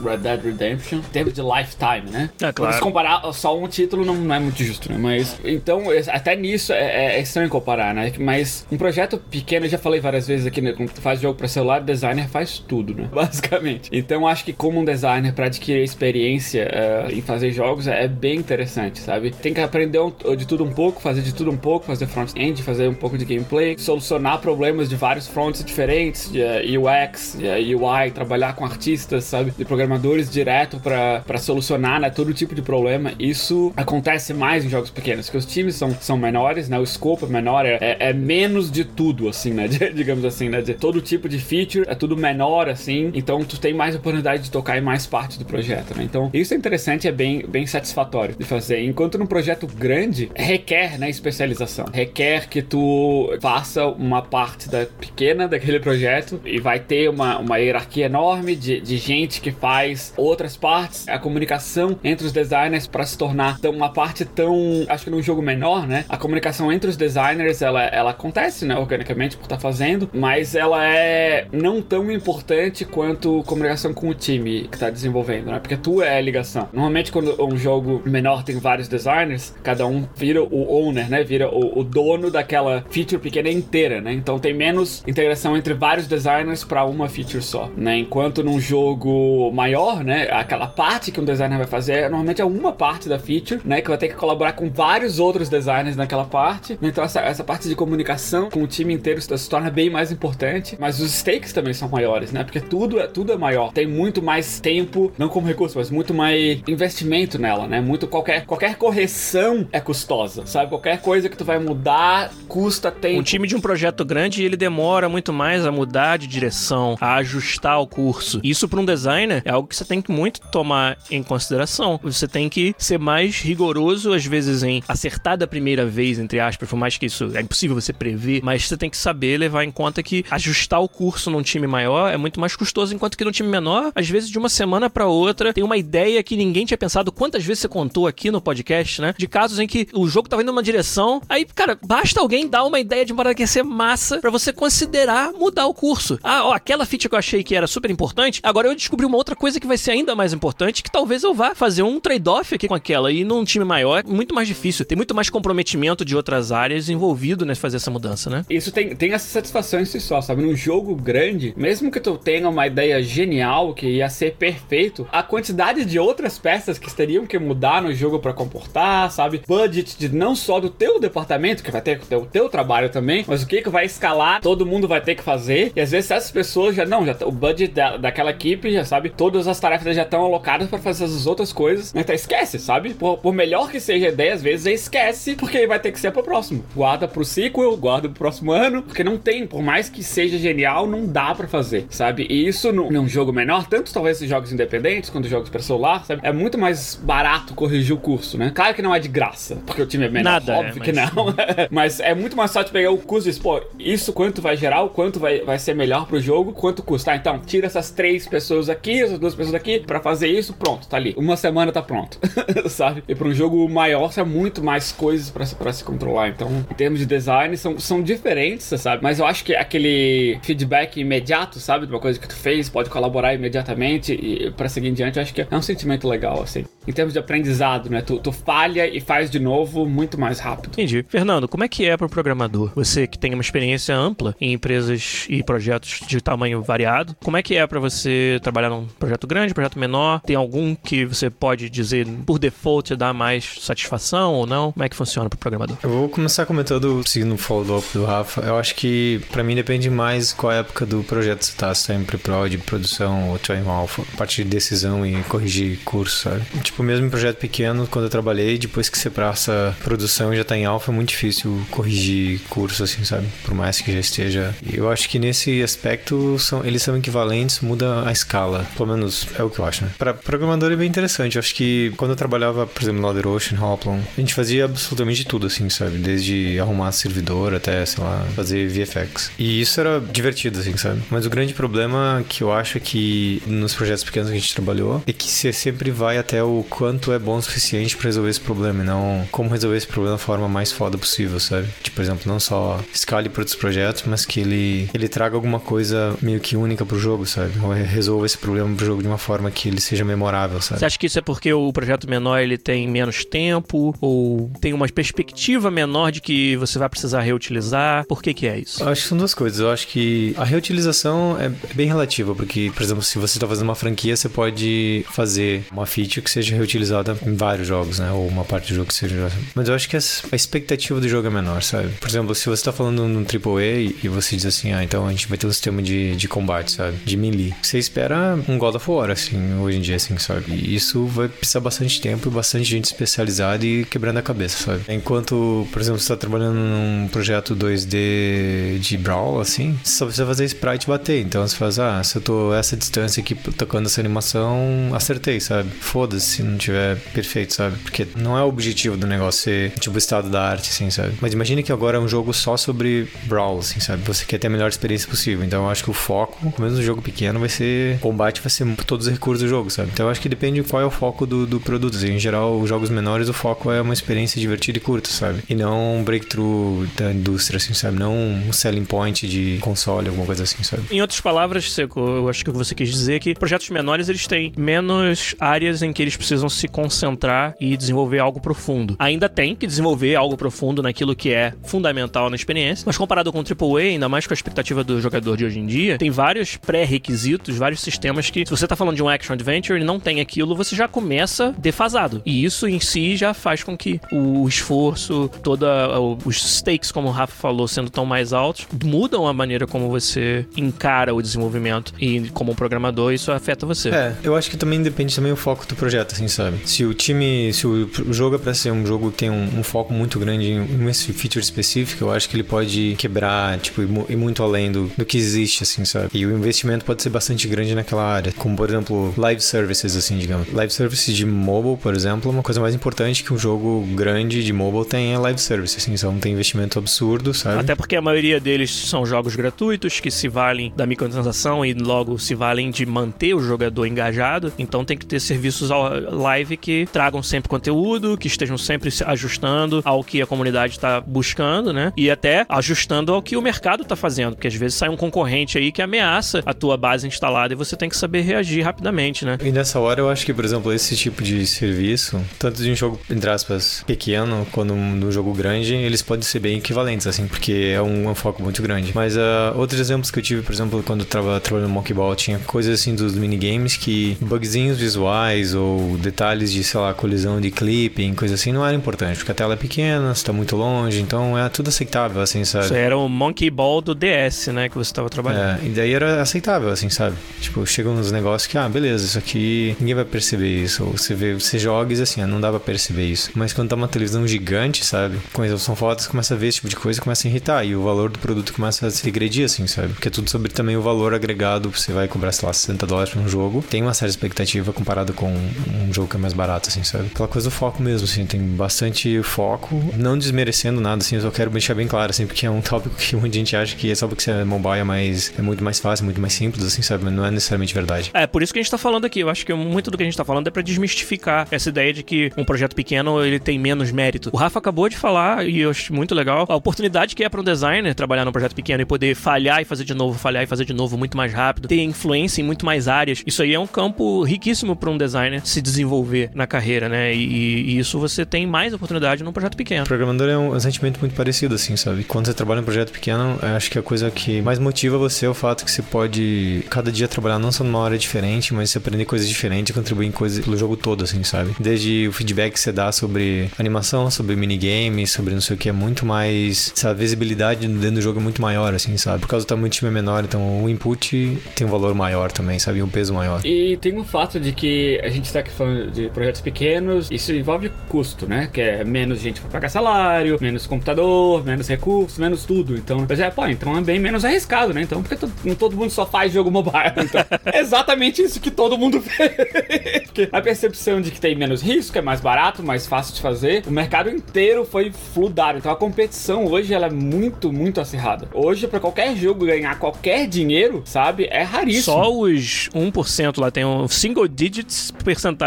Red Dead Redemption. Em termos de lifetime, né? É, claro. Mas comparar só um título não, não é muito justo, né? Mas. Então, até nisso é, é estranho comparar, né? Mas um projeto pequeno, eu já falei várias vezes aqui, né? Quando faz jogo pra celular, designer faz tudo, né? (laughs) Basicamente. Então, acho que como um designer pra adquirir experiência eh, em fazer jogos é bem interessante, sabe? Tem que aprender um- de tudo um pouco, fazer de tudo um pouco, fazer front-end, fazer um pouco de gameplay, solucionar problemas de vários fronts diferentes, de eh, UX, de eh, UI, trabalhar com artistas, sabe? De programadores direto pra solucionar, né? Todo tipo de problema. Isso acontece mais em jogos pequenos, porque os times são, são menores, né? O escopo é menor, é, é- é menos de tudo, assim, né? (laughs) De- digamos assim, né? De todo tipo de feature, é tudo menor, assim. Então, tu tem mais oportunidade de tocar em mais parte do projeto, né? Então, isso é interessante, é bem, bem satisfatório de fazer. Enquanto num projeto grande, requer, né? Especialização. Requer que tu faça uma parte da pequena daquele projeto e vai ter uma, uma hierarquia enorme de, de gente que faz outras partes. A comunicação entre os designers para se tornar tão, uma parte tão. Acho que num jogo menor, né? A comunicação entre os designers ela, ela acontece, né? Organicamente por estar fazendo, mas ela é não tão importante quanto comunicação com o time que tá desenvolvendo, né? Porque tu é a ligação. Normalmente, quando um jogo menor tem vários designers, cada um vira o owner, né? Vira o, o dono daquela feature pequena inteira, né? Então tem menos integração entre vários designers para uma feature só, né? Enquanto num jogo maior, né? Aquela parte que um designer vai fazer normalmente é uma parte da feature, né? Que vai ter que colaborar com vários outros designers naquela parte. Então essa, essa parte de comunicação com o time inteiro se se torna bem mais importante, mas os stakes também são maiores, né? Porque tudo é, tudo é maior. Tem muito mais tempo, não como recurso, mas muito mais investimento nela, né? Muito qualquer qualquer correção é custosa, sabe? Qualquer coisa que tu vai mudar custa tempo. Um time de um projeto grande, ele demora muito mais a mudar de direção, a ajustar o curso. Isso para um designer é algo que você tem que muito tomar em consideração. Você tem que ser mais rigoroso, às vezes, em acertar da primeira vez, entre aspas, por mais que isso é impossível você prever, mas você tem que saber levar em conta que ajustar o curso num time maior é muito mais custoso, enquanto que num time menor, às vezes de uma semana para outra, tem uma ideia que ninguém tinha pensado. Quantas vezes você contou aqui no podcast, né? De casos em que o jogo tava indo numa direção, aí, cara, basta alguém dar uma ideia de uma parada que ia ser massa pra você considerar mudar o curso. Ah, ó, aquela feature que eu achei que era super importante, agora eu descobri uma outra coisa que vai ser ainda mais importante, que talvez eu vá fazer um trade-off aqui com aquela. E num time maior muito mais difícil. Tem muito mais comprometimento de outras áreas envolvido nesse fazer essa mudança, né? Isso tem, tem essa satisfação em si só, sabe? Num jogo grande, mesmo que tu tenha uma ideia genial que ia ser perfeito, a quantidade de outras peças que teriam que mudar no jogo pra comportar, sabe? Budget de não só do teu departamento, que vai ter o teu trabalho também, mas o que que vai escalar, todo mundo vai vai ter que fazer. E às vezes essas pessoas já não, já tá- o budget da, daquela equipe já sabe, todas as tarefas já estão alocadas pra fazer essas outras coisas. Então esquece, sabe? Por, por melhor que seja a ideia, às vezes esquece, porque vai ter que ser pro próximo. Guarda pro sequel, guarda pro próximo ano, porque não tem, por mais que seja genial, não dá pra fazer, sabe? E isso num, num jogo menor, tanto talvez esses jogos independentes quanto jogos pra celular, sabe? É muito mais barato corrigir o curso, né? Claro que não é de graça, porque o time é menor, Nada é, óbvio que mas- não. (laughs) mas é muito mais fácil pegar o custo e dizer, pô, isso quanto vai gerar, o quanto vai, vai ser melhor pro jogo, quanto custa. Ah, então, tira essas três pessoas aqui, essas duas pessoas aqui, pra fazer isso, pronto, tá ali. Uma semana tá pronto, (laughs) sabe? E pra um jogo maior, são muito mais coisas pra, se- pra se controlar. Então, em termos de design, são, são diferentes, você sabe? Mas eu acho que aquele feedback imediato, sabe? De uma coisa que tu fez, pode colaborar imediatamente e pra seguir em diante, eu acho que é um sentimento legal, assim. Em termos de aprendizado, né? Tu, tu falha e faz de novo muito mais rápido. Entendi. Fernando, como é que é para o programador? Você que tem uma experiência ampla em empresas e projetos de tamanho variado, como é que é para você trabalhar num projeto grande, projeto menor? Tem algum que você pode dizer por default dá mais satisfação ou não? Como é que funciona para o programador? Eu vou começar comentando, seguindo o follow-up do Rafa. Eu acho que pra mim depende mais qual época do projeto você tá. Se tá em pre-prod, produção ou time alpha. A parte de decisão e corrigir curso, sabe? Tipo, mesmo em projeto pequeno, quando eu trabalhei, depois que você passa produção e já tá em alpha, é muito difícil corrigir curso, assim, sabe? Por mais que já esteja. Eu acho que nesse aspecto são, eles são equivalentes, muda a escala. Pelo menos é o que eu acho, né? Pra programador é bem interessante. Eu acho que quando eu trabalhava, por exemplo, no Ocean, Hoplon, a gente fazia absolutamente tudo, assim, sabe? Desde arrumar servidor até, sei lá, fazer VFX. E isso era divertido, assim, sabe? Mas o grande problema que eu acho é que nos projetos pequenos que a gente trabalhou é que você sempre vai até o quanto é bom o suficiente pra resolver esse problema e não como resolver esse problema da forma mais foda possível, sabe? Tipo, por exemplo, não só escale para outros projetos, mas que ele, ele traga alguma coisa meio que única pro jogo, sabe? Ou resolva esse problema pro jogo de uma forma que ele seja memorável, sabe? Você acha que isso é porque o projeto menor ele tem menos tempo ou tem uma perspectiva menor de que você vai precisar reutilizar? Por que que é isso? Eu acho que são duas coisas. Eu acho que a reutilização é bem relativa, porque, por exemplo, se você está fazendo uma franquia, você pode fazer uma feature que seja reutilizada em vários jogos, né? Ou uma parte do jogo que seja. Mas eu acho que a expectativa do jogo é menor, sabe? Por exemplo, se você está falando num AAA e- você diz assim, ah, então a gente vai ter um sistema de, de combate, sabe? De melee. Você espera um God of War, assim, hoje em dia, assim, sabe? E isso vai precisar bastante tempo e bastante gente especializada e quebrando a cabeça, sabe? Enquanto, por exemplo, você está trabalhando num projeto 2D de Brawl, assim, você só precisa fazer sprite bater. Então você faz, ah, se eu tô essa distância aqui tocando essa animação, acertei, sabe? Foda-se se não tiver perfeito, sabe? Porque não é o objetivo do negócio ser, tipo, o estado da arte, assim, sabe? Mas imagine que agora é um jogo só sobre Brawl, assim, sabe? Você quer ter a melhor experiência possível. Então eu acho que o foco, mesmo no jogo pequeno, vai ser. Combate vai ser todos os recursos do jogo, sabe? Então eu acho que depende de qual é o foco do, do produto. Assim, em geral, os jogos menores, o foco é uma experiência divertida e curta, sabe? E não um breakthrough da indústria, assim, sabe? Não um selling point de console, alguma coisa assim, sabe? Em outras palavras, Seco, eu acho que o que você quis dizer é que projetos menores eles têm menos áreas em que eles precisam se concentrar e desenvolver algo profundo. Ainda tem que desenvolver algo profundo naquilo que é fundamental na experiência, mas comparado com o AAA, ainda mais com a expectativa do jogador de hoje em dia, tem vários pré-requisitos, vários sistemas que, se você tá falando de um action adventure e não tem aquilo, você já começa defasado. E isso em si já faz com que o esforço, toda os stakes, como o Rafa falou, sendo tão mais altos, mudam a maneira como você encara o desenvolvimento e como programador isso afeta você. É, eu acho que também depende também o foco do projeto, assim, sabe? Se o time, se o, jogo é pra ser um jogo que tem um, um foco muito grande em uma feature específica, eu acho que ele pode quebrar, tipo, ir muito além do, do que existe, assim, sabe? E o investimento pode ser bastante grande naquela área. Como, por exemplo, live services, assim, digamos. Live services de mobile, por exemplo, é uma coisa mais importante que um jogo grande de mobile tem é live service, assim, não tem investimento absurdo, sabe? Até porque a maioria deles são jogos gratuitos que se valem da microtransação e logo se valem de manter o jogador engajado. Então tem que ter serviços live que tragam sempre conteúdo, que estejam sempre se ajustando ao que a comunidade está buscando, né? E até ajustando ao que o mercado está fazendo, porque às vezes sai um concorrente aí que ameaça a tua base instalada e você tem que saber reagir rapidamente, né? E nessa hora eu acho que, por exemplo, esse tipo de serviço, tanto de um jogo, entre aspas, pequeno, quanto um do jogo grande, eles podem ser bem equivalentes, assim, porque é um, um foco muito grande. Mas uh, outros exemplos que eu tive, por exemplo, quando eu tava trabalhando no Monkey Ball, tinha coisas assim dos minigames que bugzinhos visuais ou detalhes de, sei lá, colisão de clipping, coisa assim, não era importante, porque a tela é pequena, você tá muito longe, então é tudo aceitável, assim, sabe? Isso era o Monkey Ball do DS, né, que você tava trabalhando. É, e daí era aceitável, assim, sabe? Tipo, chegam nos negócios que, ah, beleza, isso aqui ninguém vai perceber isso. Ou você vê, você joga e assim, ah, não dá pra perceber isso. Mas quando tá uma televisão gigante, sabe? Com resolução fotos, começa a ver esse tipo de coisa começa a irritar. E o valor do produto começa a se regredir, assim, sabe? Porque é tudo sobre também o valor agregado. Você vai cobrar, sei lá, 60 dólares pra um jogo. Tem uma certa expectativa comparado com um jogo que é mais barato, assim, sabe? Aquela coisa do foco mesmo, assim, tem bastante foco. Não desmerecendo nada, assim, eu só quero deixar bem claro, assim, porque é um (laughs) tópico que muita gente acha que é só porque você é mobile é, mais, é muito mais fácil, muito mais simples, assim, sabe? Mas não é necessariamente verdade. É, por isso que a gente tá falando aqui. Eu acho que muito do que a gente tá falando é pra desmistificar essa ideia de que um projeto pequeno ele tem menos mérito. O Rafa acabou de falar, e eu acho muito legal, a oportunidade que é para um designer trabalhar num projeto pequeno e poder falhar e fazer de novo, falhar e fazer de novo muito mais rápido, ter influência em muito mais áreas. Isso aí é um campo riquíssimo para um designer se desenvolver na carreira, né? E, e, isso você tem mais oportunidade num projeto pequeno. O programador é um sentimento muito parecido, assim, sabe? Quando você trabalha em um projeto pequeno, acho que a coisa que mais motiva você é o fato que você pode cada dia trabalhar não só numa área diferente, mas você aprender coisas diferentes e contribuir em coisas pelo jogo todo, assim, sabe? Desde o feedback que você dá sobre animação, sobre minigame, sobre não sei o que, é muito mais. Essa visibilidade dentro do jogo é muito maior, assim, sabe? Por causa do tamanho do time é menor, então o input tem um valor maior também, sabe? Um peso maior. E tem um fato de que a gente tá aqui falando de projetos pequenos, isso envolve custo, né? Que é menos gente pra pagar salário, menos computador, menos recursos, menos tudo. Então, mas é, pô, então é bem menos arriscado, né? Então, porque todo, todo mundo só faz jogo mobile. Então, (laughs) é exatamente isso que todo mundo (laughs) vê. porque a percepção de que tem menos risco, é mais barato, mais fácil de fazer, o mercado inteiro foi fludado. Então a competição hoje ela é muito, muito acirrada. Hoje, para qualquer jogo ganhar qualquer dinheiro, sabe, é raríssimo. Só os 1% lá tem um single digits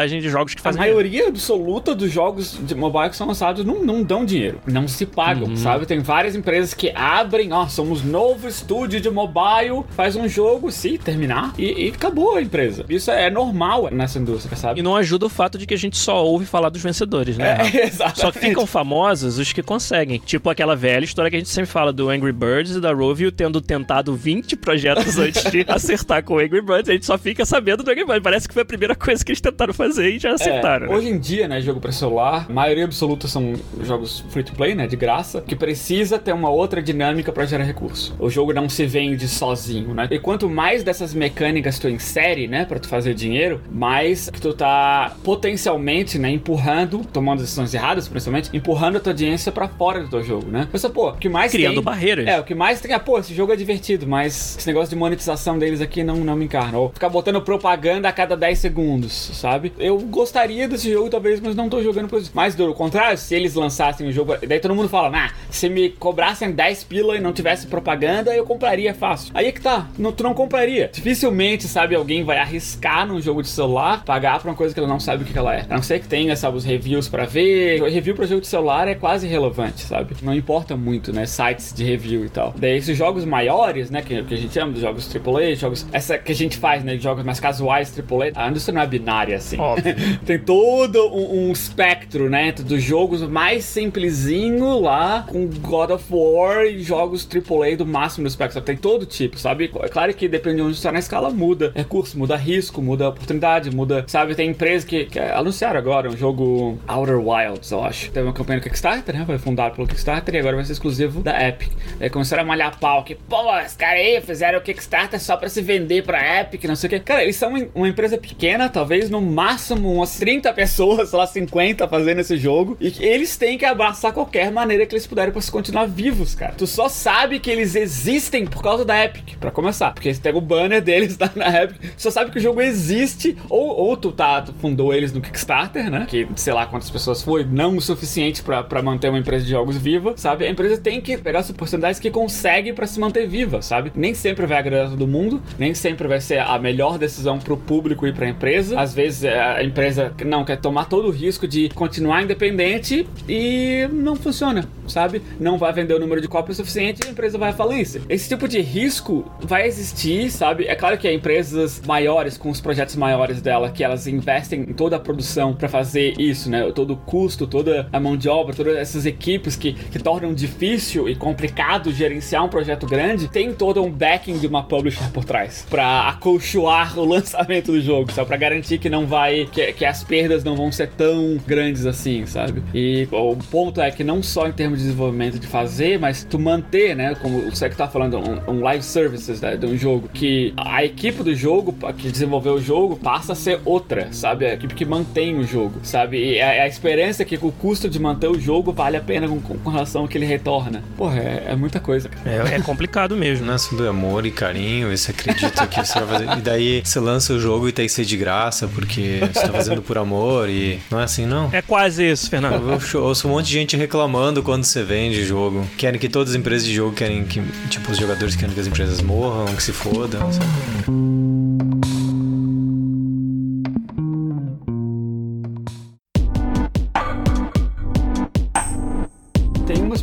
porcentagem de jogos que fazem. A maioria dinheiro. absoluta dos jogos de mobile que são lançados não, não dão dinheiro. Não se pagam, uhum. sabe? Tem várias empresas que abrem, ó, somos novo estúdio de mobile, faz um jogo, se terminar, e, e acabou a empresa. Isso é normal nessa indústria, sabe? E não ajuda o fato de que a gente só ouve falar dos vencedores, né? É, (laughs) exatamente. Só ficam famosos os que conseguem. Tipo aquela velha história que a gente sempre fala do Angry Birds e da Rovio tendo tentado 20 projetos antes de (laughs) acertar com o Angry Birds. A gente só fica sabendo do Angry Birds. Parece que foi a primeira coisa que eles tentaram fazer e já é, acertaram. É, né? Hoje em dia, né, jogo para celular, a maioria absoluta são jogos free to play, né, de graça, que precisa ter uma outra dinâmica para gerar recurso. O jogo não se vende sozinho, né? E quanto mais dessas mecânicas tu insere, né, para tu fazer dinheiro, mais que tu tá potencialmente, né, empurrando, tomando decisões erradas, principalmente, empurrando a tua audiência para fora do teu jogo, né? Pensa, pô, o que mais Criando tem... barreiras. É, o que mais tem é, pô, esse jogo é divertido, mas esse negócio de monetização deles aqui não, não me encarna. Ou ficar botando propaganda a cada 10 segundos, sabe? Eu gostaria desse jogo, talvez, mas não tô jogando por isso. Mas, do contrário, se eles lançassem o jogo... Daí todo mundo fala, ah, se me cobrassem 10 pila e não tivesse propaganda, eu compraria fácil. Aí é que tá, tu não compraria. Dificilmente, sabe, alguém vai arriscar num jogo de celular, pagar pra uma coisa que ela não sabe o que ela é. A não ser que tenha, sabe, os reviews para ver. Review para jogo de celular é quase relevante, sabe? Não importa muito, né? Sites de review e tal. Daí esses jogos maiores, né? Que, que a gente chama de jogos AAA, jogos. Essa que a gente faz, né? Jogos mais casuais AAA. A indústria não é binária assim. (laughs) Tem todo um, um espectro, né? Dos jogos mais simplesinho lá, com God of War e jogos AAA do máximo do espectro. Tem todo tipo, sabe? É claro que depende de onde está na escala, muda recurso, muda risco, muda oportunidade, muda. Sabe? Tem empresas que, que anunciaram agora um jogo Outer Wilds, eu acho. Teve uma campanha no Kickstarter, né? Foi fundado pelo Kickstarter e agora vai ser exclusivo da Epic. Aí começaram a malhar pau que, pô, os caras aí fizeram o Kickstarter só pra se vender pra Epic, não sei o que. Cara, eles são uma empresa pequena, talvez no máximo umas 30 pessoas, sei lá, 50 fazendo esse jogo. E eles têm que abraçar qualquer maneira que eles puderem pra se continuar vivos, cara. Tu só sabe que eles existem por causa da Epic, pra começar. Porque você pega o banner deles (laughs) tá na Epic, só sabe que o jogo existe, ou, ou tu, tá, tu fundou eles no Kickstarter, né? Que sei lá quantas pessoas foi, não o suficiente para manter uma empresa de jogos viva, sabe? A empresa tem que pegar as oportunidades que consegue para se manter viva, sabe? Nem sempre vai agradar todo mundo, nem sempre vai ser a melhor decisão pro público e pra empresa. Às vezes é, a empresa não quer tomar todo o risco de continuar independente e não funciona, sabe? Não vai vender o número de cópias suficiente e a empresa vai à falência. Esse tipo de risco vai existir, sabe? É claro que empresas maiores, com os projetos maiores dela, que elas elas investem em toda a produção para fazer isso, né? Todo o custo, toda a mão de obra, todas essas equipes que, que tornam difícil e complicado gerenciar um projeto grande, tem todo um backing de uma publisher por trás para acolchoar o (laughs) lançamento do jogo, só para garantir que não vai que, que as perdas não vão ser tão grandes assim, sabe? E o ponto é que não só em termos de desenvolvimento de fazer, mas tu manter, né? Como você que tá falando, um, um live services né, de um jogo, que a equipe do jogo, que desenvolveu o jogo, passa a ser outra, sabe? A equipe que mantém o jogo, sabe? E a, a esperança que o custo de manter o jogo vale a pena com, com relação ao que ele retorna. Porra, é, é muita coisa, cara. É, é complicado mesmo. Não é sobre amor e carinho, e você acredita que você vai fazer. E daí você lança o jogo e tem que ser de graça, porque você tá fazendo por amor e. Não é assim, não? É quase isso, Fernando. Eu ouço um monte de gente reclamando quando você vende jogo. Querem que todas as empresas de jogo querem que. Tipo, os jogadores querem que as empresas morram, que se fodam, sabe?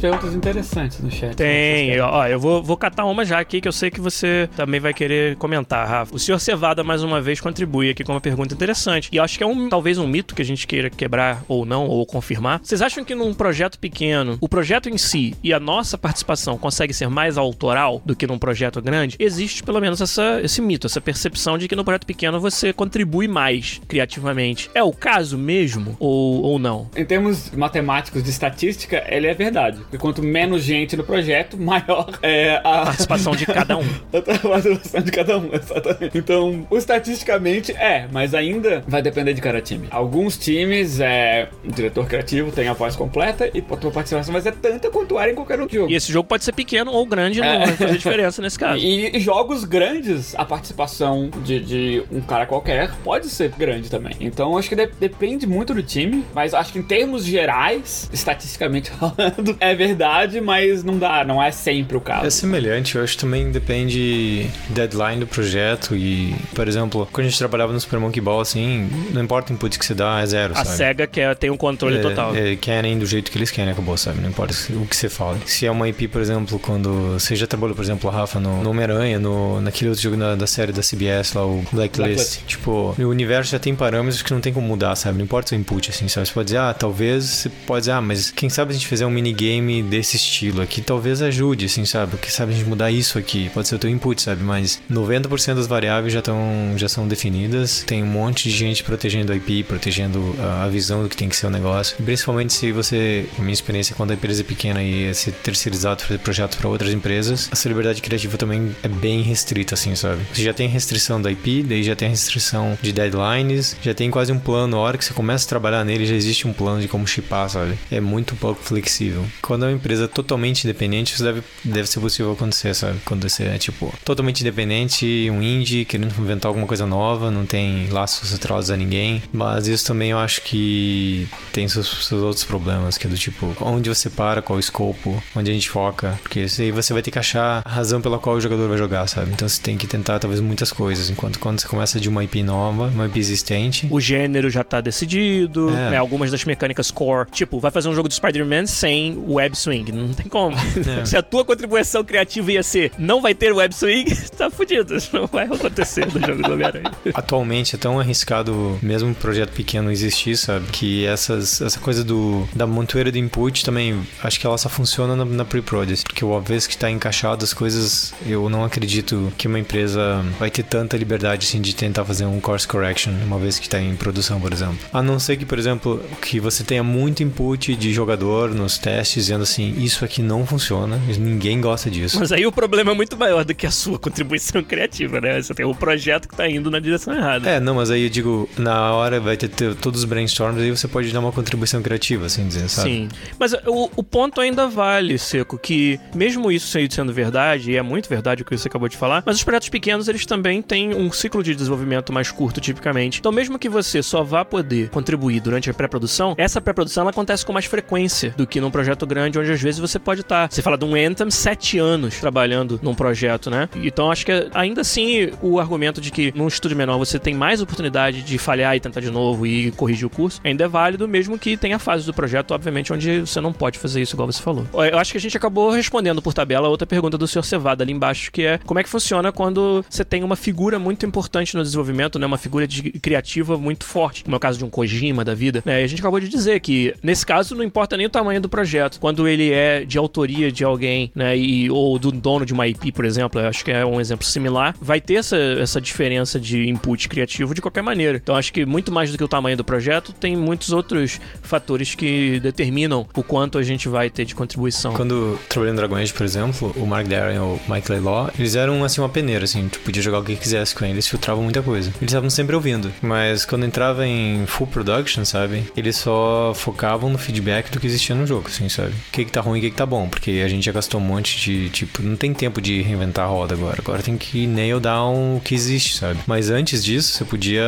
Perguntas interessantes no chat. Tem, ó, eu vou, vou catar uma já aqui que eu sei que você também vai querer comentar, Rafa. O senhor Cevada, mais uma vez, contribui aqui com uma pergunta interessante. E eu acho que é um, talvez um mito que a gente queira quebrar ou não, ou confirmar. Vocês acham que num projeto pequeno, o projeto em si e a nossa participação consegue ser mais autoral do que num projeto grande? Existe pelo menos essa, esse mito, essa percepção de que no projeto pequeno você contribui mais criativamente. É o caso mesmo ou, ou não? Em termos matemáticos de estatística, ele é verdade. Porque quanto menos gente no projeto, (laughs) maior é a participação de cada um. (laughs) a participação de cada um, exatamente. Então, estatisticamente é, mas ainda vai depender de cada time. Alguns times, é, o diretor criativo tem a voz completa e a tua participação vai ser tanta quanto era em qualquer outro jogo. E esse jogo pode ser pequeno ou grande, é. não vai fazer diferença nesse (laughs) caso. E, e jogos grandes, a participação de, de, um cara qualquer pode ser grande também. Então, acho que de, depende muito do time, mas acho que em termos gerais, estatisticamente falando, é verdade, mas não dá, não é sempre o caso. É semelhante, eu acho que também depende deadline do projeto e, por exemplo, quando a gente trabalhava no Super Monkey Ball, assim, não importa o input que você dá, é zero, A sabe? SEGA quer, tem um controle é, total. É, querem do jeito que eles querem, acabou, sabe? Não importa o que você fala. Se é uma IP, por exemplo, quando você já trabalhou, por exemplo, a Rafa, no, no Homem-Aranha, no, naquele outro jogo da, da, série da CBS lá, o Blacklist, Blacklist. tipo, o universo já tem parâmetros que não tem como mudar, sabe? Não importa o input, assim, sabe? Você pode dizer, ah, talvez, você pode dizer, ah, mas quem sabe a gente fizer um minigame desse estilo aqui, talvez ajude, assim, sabe? Porque sabe a gente mudar isso aqui, pode ser o teu input, sabe? Mas 90% das variáveis já estão já são definidas. Tem um monte de gente protegendo a IP, protegendo a, a, visão do que tem que ser o negócio. Principalmente se você, minha experiência quando a empresa é pequena e é ser terceirizado fazer projetos para outras empresas, a liberdade criativa também é bem restrita, assim, sabe? Você já tem restrição da IP, daí já tem restrição de deadlines, já tem quase um plano. A hora que você começa a trabalhar nele, já existe um plano de como chipar, sabe? É muito pouco flexível. Quando é uma empresa totalmente independente, isso deve, deve ser possível acontecer, sabe? Quando você é, tipo, totalmente independente, um indie, querendo inventar alguma coisa nova, não tem laços atrelados a ninguém. Mas isso também eu acho que tem seus, seus outros problemas, que é do tipo, onde você para, qual o escopo, onde a gente foca. Porque aí você vai ter que achar a razão pela qual o jogador vai jogar, sabe? Então você tem que tentar talvez muitas coisas. Enquanto quando você começa de uma IP nova, uma IP existente. O gênero já tá decidido, é. né? Algumas das mecânicas core. Tipo, vai fazer um jogo do Spider-Man sem web swing. Não tem como. (laughs) É. Se a tua contribuição criativa ia ser não vai ter web swing, (laughs) tá fudido. Não vai acontecer no jogo do Homem-Aranha. Atualmente é tão arriscado, mesmo um projeto pequeno existir, sabe? Que essas, essa coisa do, da montoeira de input também, acho que ela só funciona na, na pre-produce. Porque uma vez que tá encaixado as coisas, eu não acredito que uma empresa vai ter tanta liberdade assim de tentar fazer um course correction uma vez que tá em produção, por exemplo. A não ser que, por exemplo, que você tenha muito input de jogador nos testes assim, isso aqui não funciona, ninguém gosta disso. Mas aí o problema é muito maior do que a sua (laughs) contribuição criativa, né? Você tem um projeto que tá indo na direção errada. É, não, mas aí eu digo, na hora vai ter, ter todos os brainstorms, aí você pode dar uma contribuição criativa, assim dizer, sabe? Sim. Mas o, o ponto ainda vale, Seco, que mesmo isso sendo verdade, e é muito verdade o que você acabou de falar, mas os projetos pequenos, eles também têm um ciclo de desenvolvimento mais curto, tipicamente. Então, mesmo que você só vá poder contribuir durante a pré-produção, essa pré-produção acontece com mais frequência do que num projeto grande, onde às vezes você pode estar. Tá, você fala de um Anthem, sete anos trabalhando num projeto, né? Então acho que ainda assim o argumento de que num estúdio menor você tem mais oportunidade de falhar e tentar de novo e corrigir o curso ainda é válido, mesmo que tenha fases do projeto, obviamente, onde você não pode fazer isso, igual você falou. Eu acho que a gente acabou respondendo por tabela outra pergunta do Sr. Cevada ali embaixo, que é como é que funciona quando você tem uma figura muito importante no desenvolvimento, né? Uma figura de criativa muito forte, como é o caso de um Kojima da vida. Né? A gente acabou de dizer que, nesse caso, não importa nem o tamanho do projeto. Quando ele é de autoria de alguém, né? E, ou do dono de uma IP, por exemplo, acho que é um exemplo similar, vai ter essa, essa diferença de input criativo de qualquer maneira. Então acho que muito mais do que o tamanho do projeto, tem muitos outros fatores que determinam o quanto a gente vai ter de contribuição. Quando trabalhei no Dragon Age, por exemplo, o Mark Darren e o Mike Laylaw, eles eram assim uma peneira, assim, tu podia jogar o que quisesse com eles, filtravam muita coisa. Eles estavam sempre ouvindo, mas quando entrava em full production, sabe, eles só focavam no feedback do que existia no jogo, assim, sabe? O que que tá ruim e o que que tá bom, porque a gente já gastou um monte de, tipo, não tem tempo de reinventar a roda agora, agora tem que nail down o que existe, sabe? Mas antes disso, você podia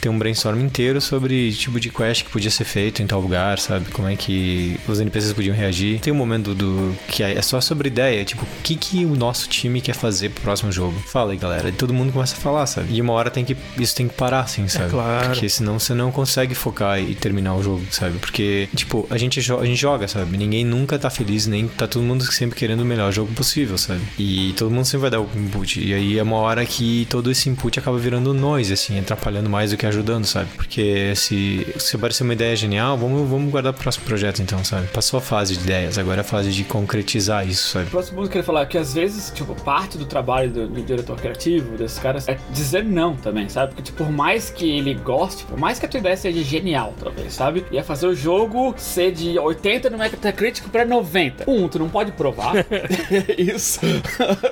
ter um brainstorm inteiro sobre tipo de quest que podia ser feito em tal lugar, sabe? Como é que os NPCs podiam reagir. Tem um momento do que é só sobre ideia, tipo, o que que o nosso time quer fazer pro próximo jogo? Fala aí, galera. E todo mundo começa a falar, sabe? E uma hora tem que isso tem que parar, assim, sabe? É claro. Porque senão você não consegue focar e terminar o jogo, sabe? Porque, tipo, a gente, a gente joga, sabe? Ninguém nunca tá feliz, nem tá todo mundo sempre querendo o melhor jogo possível, sabe? E todo mundo sempre vai dar o input. E aí é uma hora que todo esse input acaba virando noise, assim, atrapalhando mais do que ajudando, sabe? Porque se, se parecer uma ideia genial, vamos, vamos guardar pro próximo projeto, então, sabe? Passou a fase de ideias, agora é a fase de concretizar isso, sabe? O próximo ponto que eu queria falar é que às vezes, tipo, parte do trabalho do, do diretor criativo, desses caras, é dizer não também, sabe? Porque, tipo, por mais que ele goste, por mais que a tua ideia seja genial, talvez, sabe? Ia fazer o jogo ser de 80 no Metacritic pra 90. Um, tu não pode provar (laughs) isso.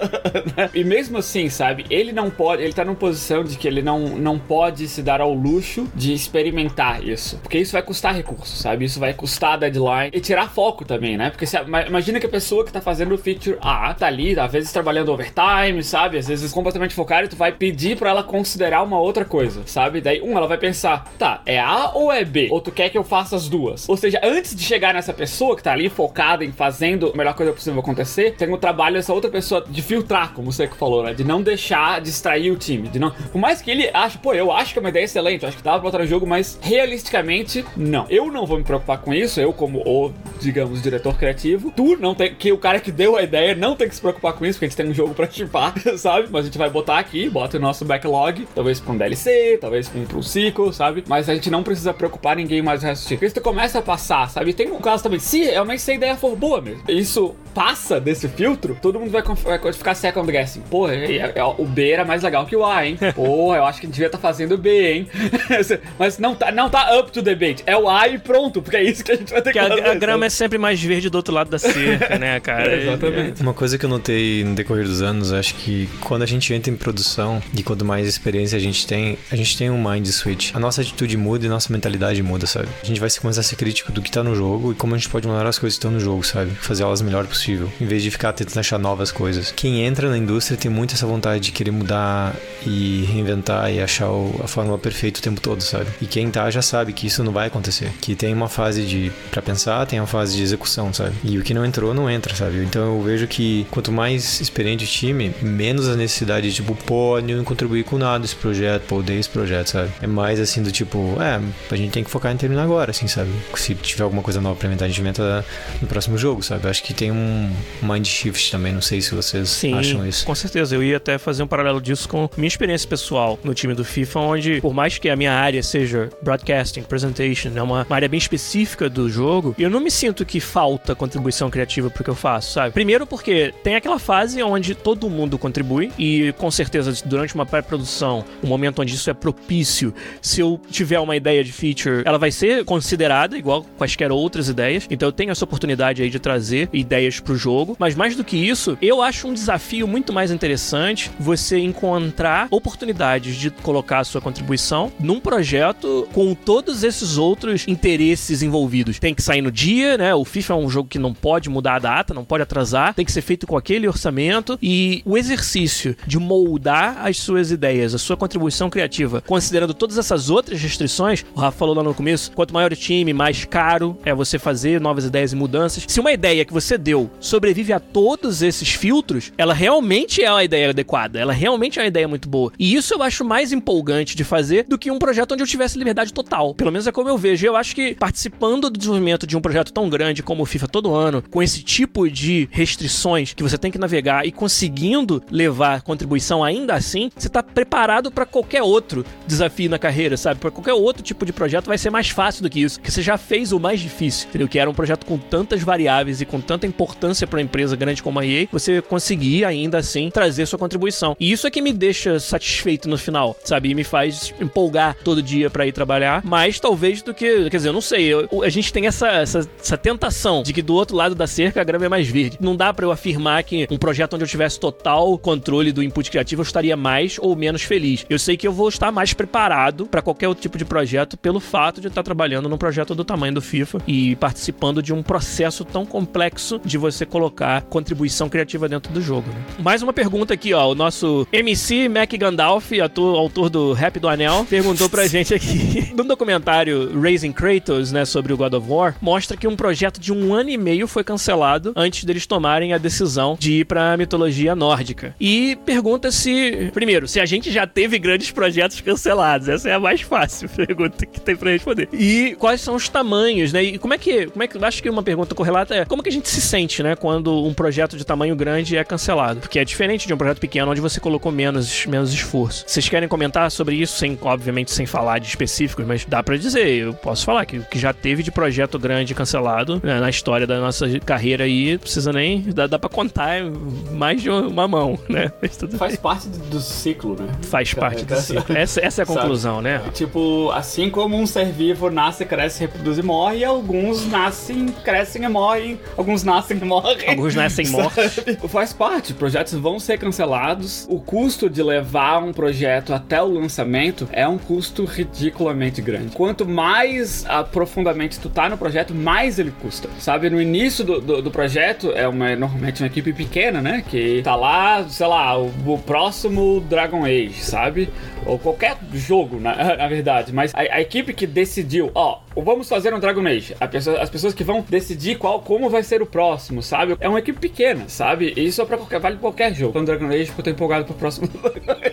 (laughs) e mesmo assim, sabe? Ele não pode, ele tá numa posição de que ele não, não pode se dar ao luxo de experimentar isso. Porque isso vai custar recursos, sabe? Isso vai custar deadline e tirar foco também, né? Porque se, imagina que a pessoa que tá fazendo o feature A tá ali, às vezes trabalhando overtime, sabe? Às vezes completamente focada e tu vai pedir para ela considerar uma outra coisa, sabe? Daí, um, ela vai pensar, tá, é A ou é B? Ou tu quer que eu faça as duas? Ou seja, antes de chegar nessa pessoa que tá ali focada em fazendo a melhor coisa possível acontecer, tem o trabalho dessa outra pessoa de filtrar, como você que falou, né? De não deixar distrair o time. De não... Por mais que ele ache, pô, eu acho que é uma ideia excelente, eu acho que dá pra botar no jogo, mas realisticamente, não. Eu não vou me preocupar com isso, eu como o, digamos, diretor criativo. Tu não tem, que o cara que deu a ideia não tem que se preocupar com isso, porque a gente tem um jogo pra chipar, (laughs) sabe? Mas a gente vai botar aqui, bota o nosso backlog, talvez pra um DLC, talvez pra um, sequel, sabe? Mas a gente não precisa preocupar ninguém mais o resto do se tu começa a passar, sabe? Tem um caso também, se realmente se a ideia for boa mesmo, isso passa desse filtro, todo mundo vai, vai ficar second guessing. É, é, é, o B era mais legal que o A, hein? (laughs) Porra, eu acho que devia estar tá fazendo o B, hein? (laughs) Mas não tá, não tá up to debate. É o A e pronto, porque é isso que a gente vai ter que, que fazer. A, a grama é sempre mais verde do outro lado da cerca, né, (laughs) cara? É, exatamente. Uma coisa que eu notei no decorrer dos anos, acho que quando a gente entra em produção e quanto mais experiência a gente tem, a gente tem um mind switch. A nossa atitude muda e nossa mentalidade muda, sabe? A gente vai começar a ser crítico do que tá no jogo e como a gente pode melhorar as coisas que estão no jogo, sabe? Fazer elas melhor possível, em vez de ficar tentando achar novas coisas. Quem entra na indústria tem muito essa vontade de querer mudar e reinventar e achar a fórmula perfeita o tempo todo, sabe? E quem tá já sabe que isso não vai acontecer. Que tem uma fase de para pensar, tem uma fase de execução, sabe? E o que não entrou, não entra, sabe? Então eu vejo que quanto mais experiente o time, menos a necessidade de tipo, pô, não contribuir com nada esse projeto, pô, odeio esse projeto, sabe? É mais assim do tipo, é, a gente tem que focar em terminar agora, assim, sabe? Se tiver alguma coisa nova pra inventar, a gente inventa no próximo jogo, sabe? Acho que tem um mind shift também, não sei se vocês Sim, acham isso. Com certeza, eu ia até fazer um paralelo disso com minha experiência pessoal no time do FIFA, onde, por mais que a minha área seja broadcasting, presentation, é uma, uma área bem específica do jogo, eu não me sinto que falta contribuição criativa pro que eu faço, sabe? Primeiro porque tem aquela fase onde todo mundo contribui e com certeza durante uma pré-produção, um momento onde isso é propício, se eu tiver uma ideia de feature, ela vai ser considerada igual quaisquer outras ideias. Então eu tenho essa oportunidade aí de trazer ideias pro jogo, mas mais do que isso, eu acho um desafio muito mais interessante você encontrar oportunidades de colocar a sua contribuição num projeto com todos esses outros interesses envolvidos. Tem que sair no dia, né? O FIFA é um jogo que não pode mudar a data, não pode atrasar, tem que ser feito com aquele orçamento e o exercício de moldar as suas ideias, a sua contribuição criativa, considerando todas essas outras restrições, o Rafa falou lá no começo, quanto maior o time, mais caro é você fazer novas ideias e mudanças. Se uma ideia que você deu sobrevive a todos esses filtros, ela realmente é uma ideia adequada, ela realmente é uma ideia muito boa. E isso eu acho mais empolgante de fazer do que um projeto onde eu tivesse liberdade total. Pelo menos é como eu vejo. Eu acho que participando do desenvolvimento de um projeto tão grande como o FIFA todo ano, com esse tipo de restrições que você tem que navegar e conseguindo levar contribuição ainda assim, você está preparado para qualquer outro desafio na carreira, sabe? Para qualquer outro tipo de projeto vai ser mais fácil do que isso, porque você já fez o mais difícil, entendeu? Que era um projeto com tantas variáveis e com tanta importância para uma empresa grande como a EA, você conseguir ainda assim trazer sua contribuição. E isso é que me deixa satisfeito no final, sabe? E me faz empolgar todo dia para ir trabalhar, mais talvez do que, quer dizer, eu não sei, eu, a gente tem essa, essa, essa tentação de que do outro lado da cerca a grama é mais verde. Não dá para eu afirmar que um projeto onde eu tivesse total controle do input criativo eu estaria mais ou menos feliz. Eu sei que eu vou estar mais preparado para qualquer outro tipo de projeto pelo fato de estar trabalhando num projeto do tamanho do FIFA e participando de um processo tão complexo de você colocar contribuição criativa dentro do jogo. Né? Mais uma pergunta aqui, ó. O nosso MC Mac Gandalf, ator, autor do Rap do Anel, perguntou pra gente aqui. (laughs) no documentário Raising Kratos, né, sobre o God of War, mostra que um projeto de um ano e meio foi cancelado antes deles tomarem a decisão de ir pra mitologia nórdica. E pergunta se, primeiro, se a gente já teve grandes projetos cancelados. Essa é a mais fácil (laughs) pergunta que tem pra responder. E quais são os tamanhos, né? E como é que, como é que, acho que uma pergunta correlata é, como que a gente se sente, né, quando um projeto de tamanho grande é cancelado? Porque é diferente de um projeto pequeno onde você colocou menos, menos esforço. Vocês querem comentar sobre isso, sem, obviamente, sem falar de específicos, mas dá para dizer, eu posso falar que, que já teve de projeto grande cancelado né, na história da nossa carreira aí, precisa nem, dá, dá pra contar mais de uma mão, né? (laughs) Faz parte do ciclo, né? Faz parte do ciclo. (laughs) Essa, essa é a conclusão, Sabe? né? Tipo, assim como um ser vivo nasce, cresce, reproduz e morre, alguns nascem, crescem e morrem, alguns nascem e morrem. Alguns nascem (laughs) mortos. Faz parte, projetos vão ser cancelados. O custo de levar um projeto até o lançamento é um custo ridiculamente grande. Quanto mais profundamente tu tá no projeto, mais ele custa. Sabe, no início do, do, do projeto, é uma, normalmente uma equipe pequena, né? Que tá lá, sei lá, o, o próximo Dragon Age, sabe? Ou qualquer jogo, na, (laughs) na verdade. Mas a, a, equipe que decidiu, ó, vamos fazer um Dragon Age. Pessoa, as pessoas que vão decidir qual, como vai ser o próximo, sabe? É uma equipe pequena, sabe? E isso é pra qualquer, vale qualquer jogo. Quando Dragon Age, eu tô empolgado pro próximo.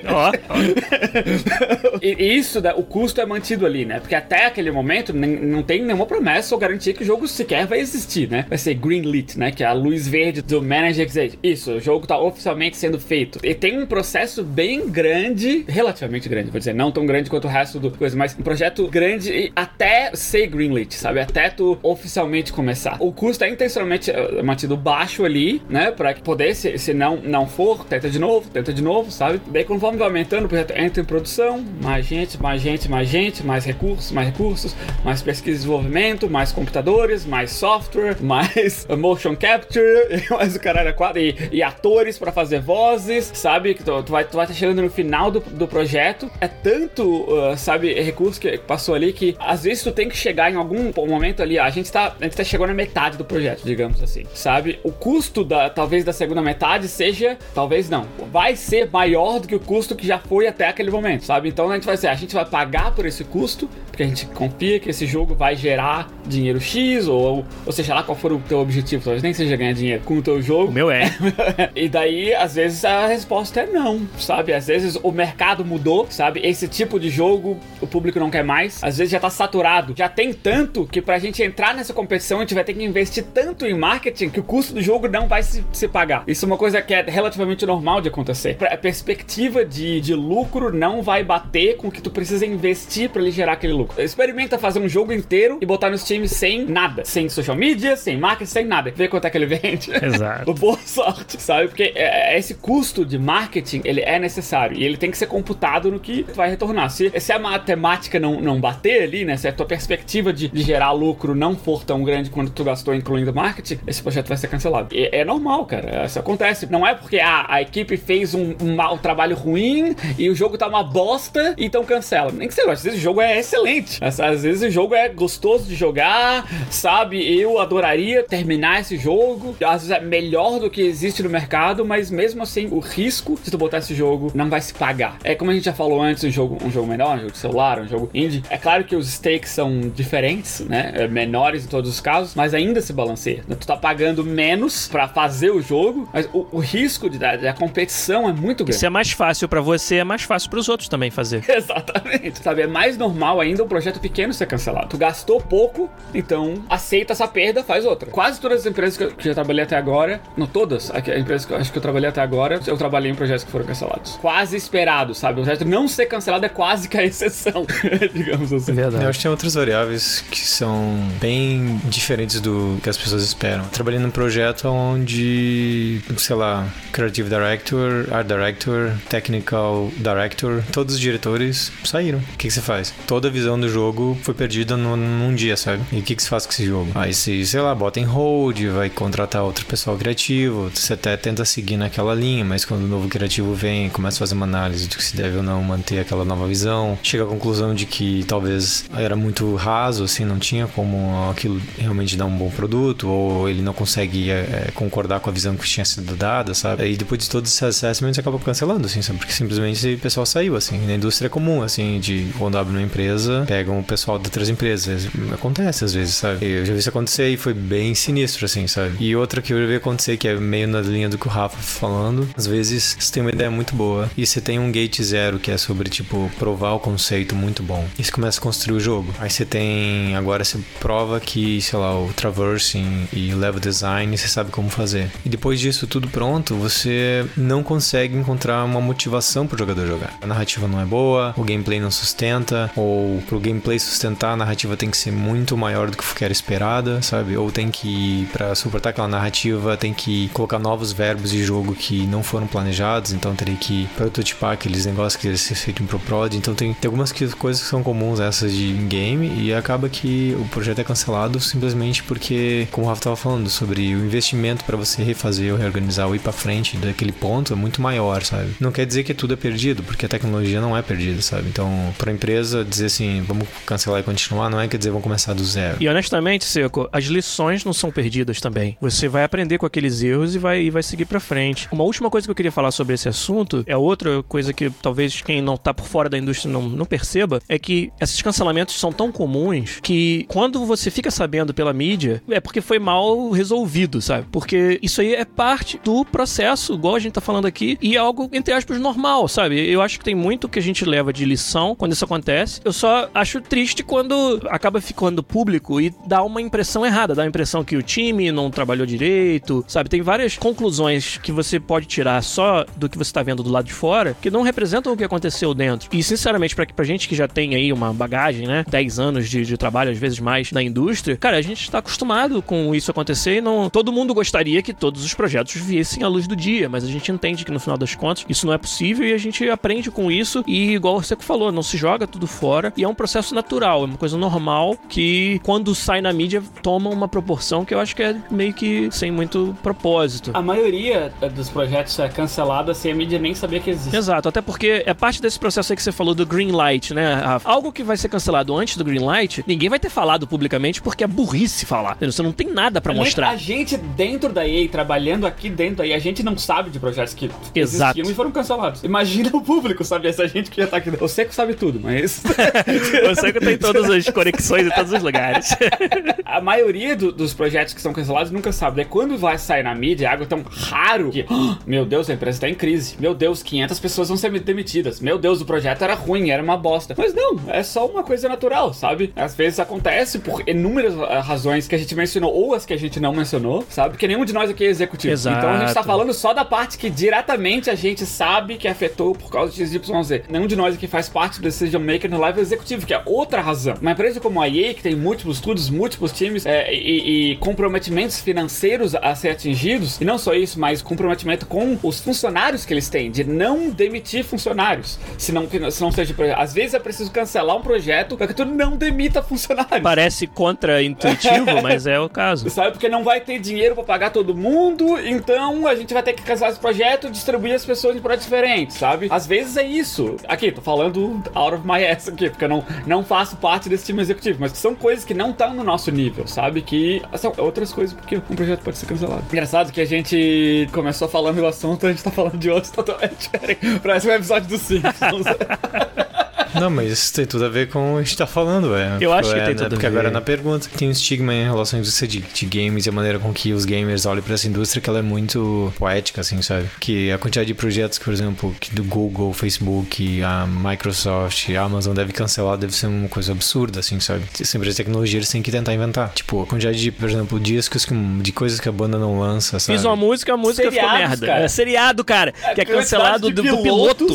Ó. (laughs) e, e isso, o custo é mantido ali, né? Porque até aquele momento não tem nenhuma promessa ou garantia que o jogo sequer vai existir, né? Vai ser greenlit, né? Que é a luz verde do Manager Exit. Isso, o jogo tá oficialmente sendo feito. E tem um processo bem grande, relativamente grande, vou dizer, não tão grande quanto o resto do coisa, mas um projeto grande até ser greenlit, sabe? Até tu oficialmente começar. O custo é intencionalmente eh, mantido baixo ali, né? Pra poder, se, se não, não for, tenta de novo, tenta de novo, sabe? Daí conforme vai aumentando, o projeto entra em produção, mais gente, mais gente, mais gente, mais recursos, mais recursos, mais pesquisa e desenvolvimento, mais computadores, mais software, (laughs) mais motion capture, (laughs) mais o caralho quadro, e, e atores para fazer vozes, sabe? Tu, tu, vai, tu vai estar tá chegando no final do, do projeto. É tanto, uh, sabe, recurso que passou ali que às vezes tu tem que chegar em algum momento ali, a gente tá, a gente tá chegando na metade do projeto, digamos assim, sabe? O custo da, talvez da segunda metade seja, talvez não, vai ser maior do que o custo que já foi até aquele momento, sabe? Então a gente vai dizer, a gente vai pagar por esse custo, porque a gente confia que esse jogo vai gerar dinheiro X, ou, ou seja lá qual for o teu objetivo, talvez nem seja ganhar dinheiro com o teu jogo. O meu é. (laughs) e daí, às vezes, a resposta é não, sabe? Às vezes o mercado mudou, sabe? Esse tipo de jogo o público não quer mais. Às vezes já tá saturado. Já tem tanto que pra gente entrar nessa competição, a gente vai ter que investir tanto em marketing que o custo do jogo não vai se, se pagar. Isso é uma coisa que é relativamente normal de acontecer. A perspectiva de, de lucro não vai bater com o que tu precisa investir para ele gerar aquele lucro. Experimenta fazer um jogo inteiro e botar nos times sem nada. Sem social media, sem marketing, sem nada. Vê quanto é que ele vende. (laughs) Exato. (laughs) Boa sorte, sabe? Porque é, é, esse custo de marketing, ele é necessário. E ele tem que ser computado no que vai retornar. Se, se a matemática não, não bater ali, né? Se a tua perspectiva de, de gerar lucro não for tão grande quanto tu gastou incluindo marketing, esse projeto vai ser cancelado. E, é normal, cara. Isso acontece. Não é porque ah, a equipe fez um, um, trabalho ruim e o jogo tá uma bosta, então cancela. Nem que seja, às vezes o jogo é excelente. Às, às vezes o jogo é gostoso de jogar, sabe? Eu adoraria terminar esse jogo. Às vezes é melhor do que existe no mercado, mas mesmo assim, o risco de tu botar esse jogo não vai se pagar. É como a gente já falou antes, um jogo, um jogo menor, um jogo de celular, um jogo indie. É claro que os stakes são diferentes, né? É menores em todos os casos, mas ainda se balanceia. Tu tá pagando menos para fazer o jogo, mas o, o risco de, da, competição é muito grande. Se é mais fácil para você, é mais fácil para os outros também fazer. (laughs) Exatamente. Sabe, é mais normal ainda um projeto pequeno ser cancelado. Tu gastou pouco, então aceita essa perda, faz outra. Quase todas as empresas que eu, que eu trabalhei até agora, não todas, a empresa que eu acho que eu trabalhei até agora, eu trabalhei em projetos que foram cancelados. Quase esperado, sabe? O projeto não ser cancelado é quase que a exceção, (laughs) digamos assim. Verdade. Eu acho que tem outras variáveis que são bem diferentes do que as pessoas esperam. Trabalhei num projeto onde, sei lá, Creative Director, Art Director, Technical Director, todos os diretores saíram. O que, que você faz? Toda a visão do jogo foi perdida no, num dia, sabe? E o que, que você faz com esse jogo? Aí você, sei lá, bota em hold, vai contratar outro pessoal criativo, você até tenta seguir naquela linha, mas quando o novo criativo vem, começa a fazer uma análise do que se deve ou não manter aquela nova visão, chega à conclusão de que talvez era muito raso, assim, não tinha como aquilo realmente dar um bom produto, ou ele não consegue é, concordar com a visão que tinha sido dada, sabe? E depois de todos esses assessments, acaba cancelando, assim, sabe? Porque simplesmente o pessoal saiu, assim. Na indústria é comum, assim, de quando abre uma empresa, pegam o pessoal de outras empresas. Acontece às vezes, sabe? Eu já vi isso acontecer e foi bem sinistro, assim, sabe? E outra que eu já vi acontecer, que é meio na linha do que o Rafa falando, às vezes você tem uma ideia muito boa e você tem um gate zero que é sobre, tipo, provar o conceito muito bom. E você começa a construir o jogo. Aí você tem. Agora você prova que, sei lá, o traversing e o level design você sabe como fazer. E depois disso tudo pronto, você não consegue encontrar uma motivação pro jogador jogar. A narrativa não é boa, o gameplay não sustenta, ou pro gameplay sustentar, a narrativa tem que ser muito maior do que era esperada, sabe? Ou tem que, para suportar aquela narrativa, tem que colocar novos verbos de jogo que não foram planejados, então teria que prototipar aqueles negócios que devem ser feitos em ProProd. Então tem, tem algumas que, coisas que são comuns essas de game e acaba que o projeto é cancelado simplesmente porque, como o Rafa tava falando, sobre o investimento para você refazer ou reorganizar ou ir para frente daquele ponto é muito maior, sabe? Não quer dizer que tudo é perdido, porque a tecnologia não é perdida, sabe? Então, para a empresa dizer assim, vamos cancelar e continuar, não é quer dizer vamos começar do zero. E honestamente, Seco, as lições não são perdidas também. Você vai aprender com aqueles erros e vai, e vai seguir para frente. Uma última coisa que eu queria falar sobre esse assunto é outra coisa que talvez quem não tá por fora da indústria não, não perceba, é que esses cancelamentos são tão comuns que quando você fica sabendo pela mídia, é porque foi mal resolvido, sabe? Porque isso aí é parte do processo, igual a gente tá falando aqui, e é algo, entre aspas, normal, sabe? Eu acho que tem muito que a gente leva de lição quando isso acontece. Eu só acho triste quando acaba ficando público e dá uma impressão errada, dá a impressão que o time não trabalhou direito, sabe? Tem várias conclusões que você pode tirar só do que você tá vendo do lado de fora que não representam o que aconteceu dentro. E, sinceramente, pra, pra gente que já tem aí uma bagagem, né? 10 anos de, de trabalho, às vezes mais, na indústria, cara, a gente tá acostumado com isso acontecer e não. Todo mundo gostaria que todos os projetos viessem à luz do dia, mas a gente entende que no final das contas isso não é possível e a gente aprende com isso e, igual o Seco falou, não se joga tudo fora e é um processo natural, é uma coisa normal que quando sai na mídia toma uma proporção que eu acho que é meio que sem muito propósito. A maioria dos projetos é cancelada sem a mídia nem saber que existe. Exato, até porque é parte desse processo aí que você falou do green light, né? Algo que vai ser cancelado antes do green light, ninguém vai ter falado publicamente porque é burrice falar. Você não tem nada para mostrar. A gente dentro da EA, trabalhando aqui dentro da EA, a gente não sabe de projetos que Exato. existiam e foram cancelados. Imagina o público sabe essa gente que já tá aqui. O Seco sabe tudo, mas. (laughs) o Seco tem todas as conexões em todos os lugares. (laughs) a maioria do, dos projetos que são cancelados nunca sabe. É quando vai sair na mídia é algo tão raro que, oh, (gasps) meu Deus, a empresa tá em crise. Meu Deus, 500 pessoas vão ser demitidas. Meu Deus, o projeto era ruim, era uma bosta. Mas não, é só uma coisa natural, sabe? Às vezes acontece por inúmeras uh, razões que a gente mencionou ou as que a gente não mencionou, sabe? Porque nenhum de nós aqui é executivo. Exato. Então a gente tá falando só da parte que diretamente a gente sabe que afetou por causa de XYZ. Nenhum de nós aqui faz parte do decision maker no live executivo, que é outra razão. Uma empresa como a EA, que tem múltiplos estudos, múltiplos times é, e, e, comprometimentos financeiros a ser atingidos, e não só isso, mas comprometimento com os funcionários que eles têm, de não demitir funcionários funcionários. Se não, se não seja. Às vezes é preciso cancelar um projeto para que tu não demita funcionários. Parece contra-intuitivo, (laughs) mas é o caso. Sabe? Porque não vai ter dinheiro para pagar todo mundo, então a gente vai ter que cancelar esse projeto e distribuir as pessoas em projetos diferentes, sabe? Às vezes é isso. Aqui, tô falando out of my ass aqui, porque eu não, não faço parte desse time executivo, mas são coisas que não estão no nosso nível, sabe? Que são outras coisas porque um projeto pode ser cancelado. Engraçado que a gente começou falando do assunto, a gente tá falando de outros (laughs) totalmente diferentes. Parece um episódio do Simpsons. (laughs) Não, mas isso tem tudo a ver com o que a gente tá falando, é. Eu acho que é, tem né, tudo a Porque ver. agora na pergunta tem um estigma em relação à indústria de, de games e a maneira com que os gamers olham pra essa indústria, que ela é muito poética, assim, sabe? Que a quantidade de projetos, por exemplo, que do Google, Facebook, a Microsoft, a Amazon deve cancelar, deve ser uma coisa absurda, assim, sabe? Essa empresa de tecnologia eles têm que tentar inventar. Tipo, a quantidade de, por exemplo, discos, que, de coisas que a banda não lança, sabe? Fiz uma música, a música ficou Seriados, merda. cara. É seriado, cara, que é cancelado do, do piloto.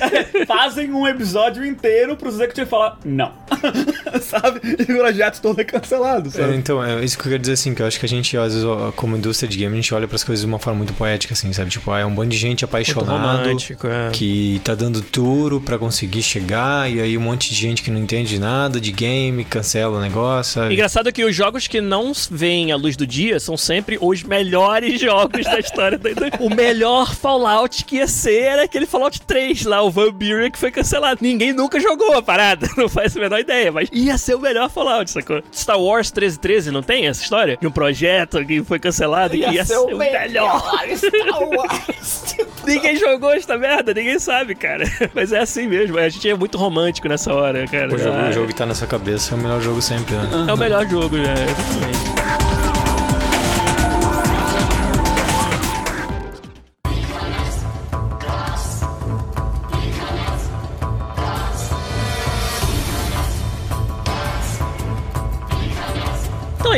(laughs) fazem um episódio inteiro pro executivo falar não. (laughs) sabe? E o projeto todo é cancelado, É, sabe? então, é isso que eu quero dizer assim, que eu acho que a gente, às vezes, como indústria de game, a gente olha pras coisas de uma forma muito poética, assim, sabe? Tipo, ah, é um bando de gente apaixonado é. que tá dando duro pra conseguir chegar, e aí um monte de gente que não entende nada de game, cancela o negócio, sabe? Engraçado que os jogos que não veem a luz do dia são sempre os melhores (laughs) jogos da história da indústria. O melhor Fallout que ia ser era aquele Fallout 3 lá, o Valkyria, que foi cancelado. Ninguém nunca jogou a parada, (laughs) não faz a menor ideia, mas ia ser o melhor Fallout, sacou? Star Wars 1313, não tem essa história? De um projeto que foi cancelado e que ia ser o melhor. (laughs) Star Wars. Ninguém jogou esta merda, ninguém sabe, cara. (laughs) Mas é assim mesmo, a gente é muito romântico nessa hora, cara. O jogo, Ah, o jogo que tá na sua cabeça é o melhor jogo sempre, né? É o melhor jogo, né? Exatamente.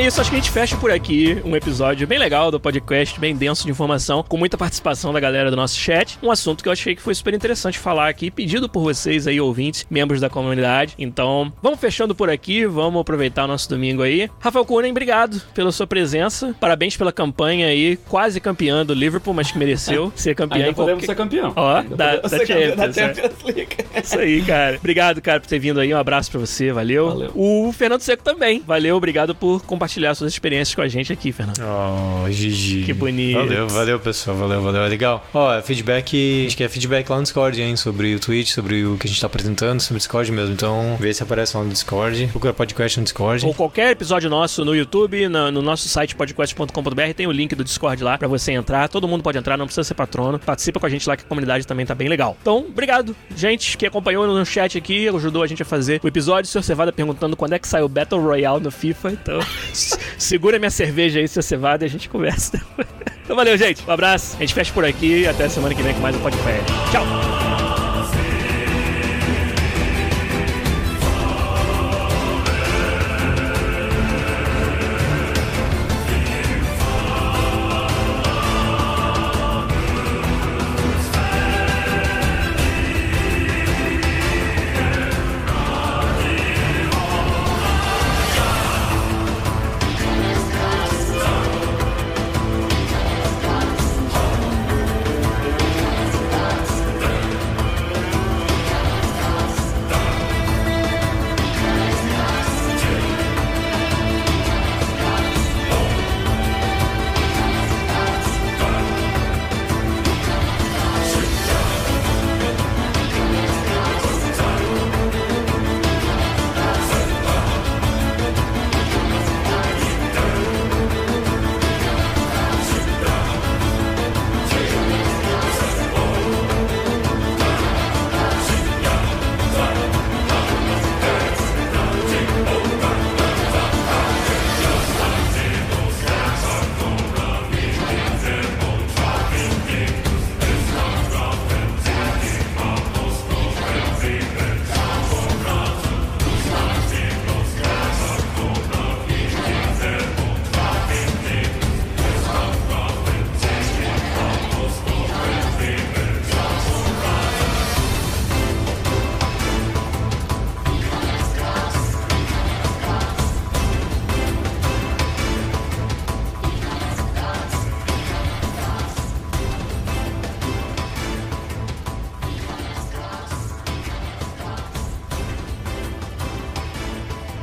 É isso, acho que a gente fecha por aqui um episódio bem legal do podcast, bem denso de informação, com muita participação da galera do nosso chat. Um assunto que eu achei que foi super interessante falar aqui, pedido por vocês aí, ouvintes, membros da comunidade. Então, vamos fechando por aqui, vamos aproveitar o nosso domingo aí. Rafael Kunen, obrigado pela sua presença. Parabéns pela campanha aí, quase campeã do Liverpool, mas que mereceu (laughs) ser campeã Ainda em podemos qualquer... ser campeão. Ó, da- da ser Champions, é. Champions League. (laughs) Isso aí, cara. Obrigado, cara, por ter vindo aí. Um abraço pra você, valeu. Valeu. O Fernando Seco também. Valeu, obrigado por compartilhar suas experiências com a gente aqui, Fernando. Oh, Gigi. Que bonito. Valeu, valeu, pessoal. Valeu, valeu. É legal. Ó, feedback. A gente quer feedback lá no Discord, hein? Sobre o Twitch, sobre o que a gente tá apresentando, sobre o Discord mesmo. Então, vê se aparece lá no Discord. Procura podcast no Discord. Ou qualquer episódio nosso no YouTube, na- no, nosso site podcast.com.br, tem o link do Discord lá pra você entrar. Todo mundo pode entrar, não precisa ser patrono. Participa com a gente lá que a comunidade também tá bem legal. Então, obrigado, gente, que acompanhou no chat aqui, ajudou a gente a fazer o episódio. O Sr. Cevada perguntando quando é que sai o Battle Royale no FIFA. Então, (laughs) (laughs) segura minha cerveja aí, Sr. Cevada, e a gente conversa. (laughs) então, valeu, gente. Um abraço. A gente fecha por aqui. Até semana que vem com mais um podcast. Tchau.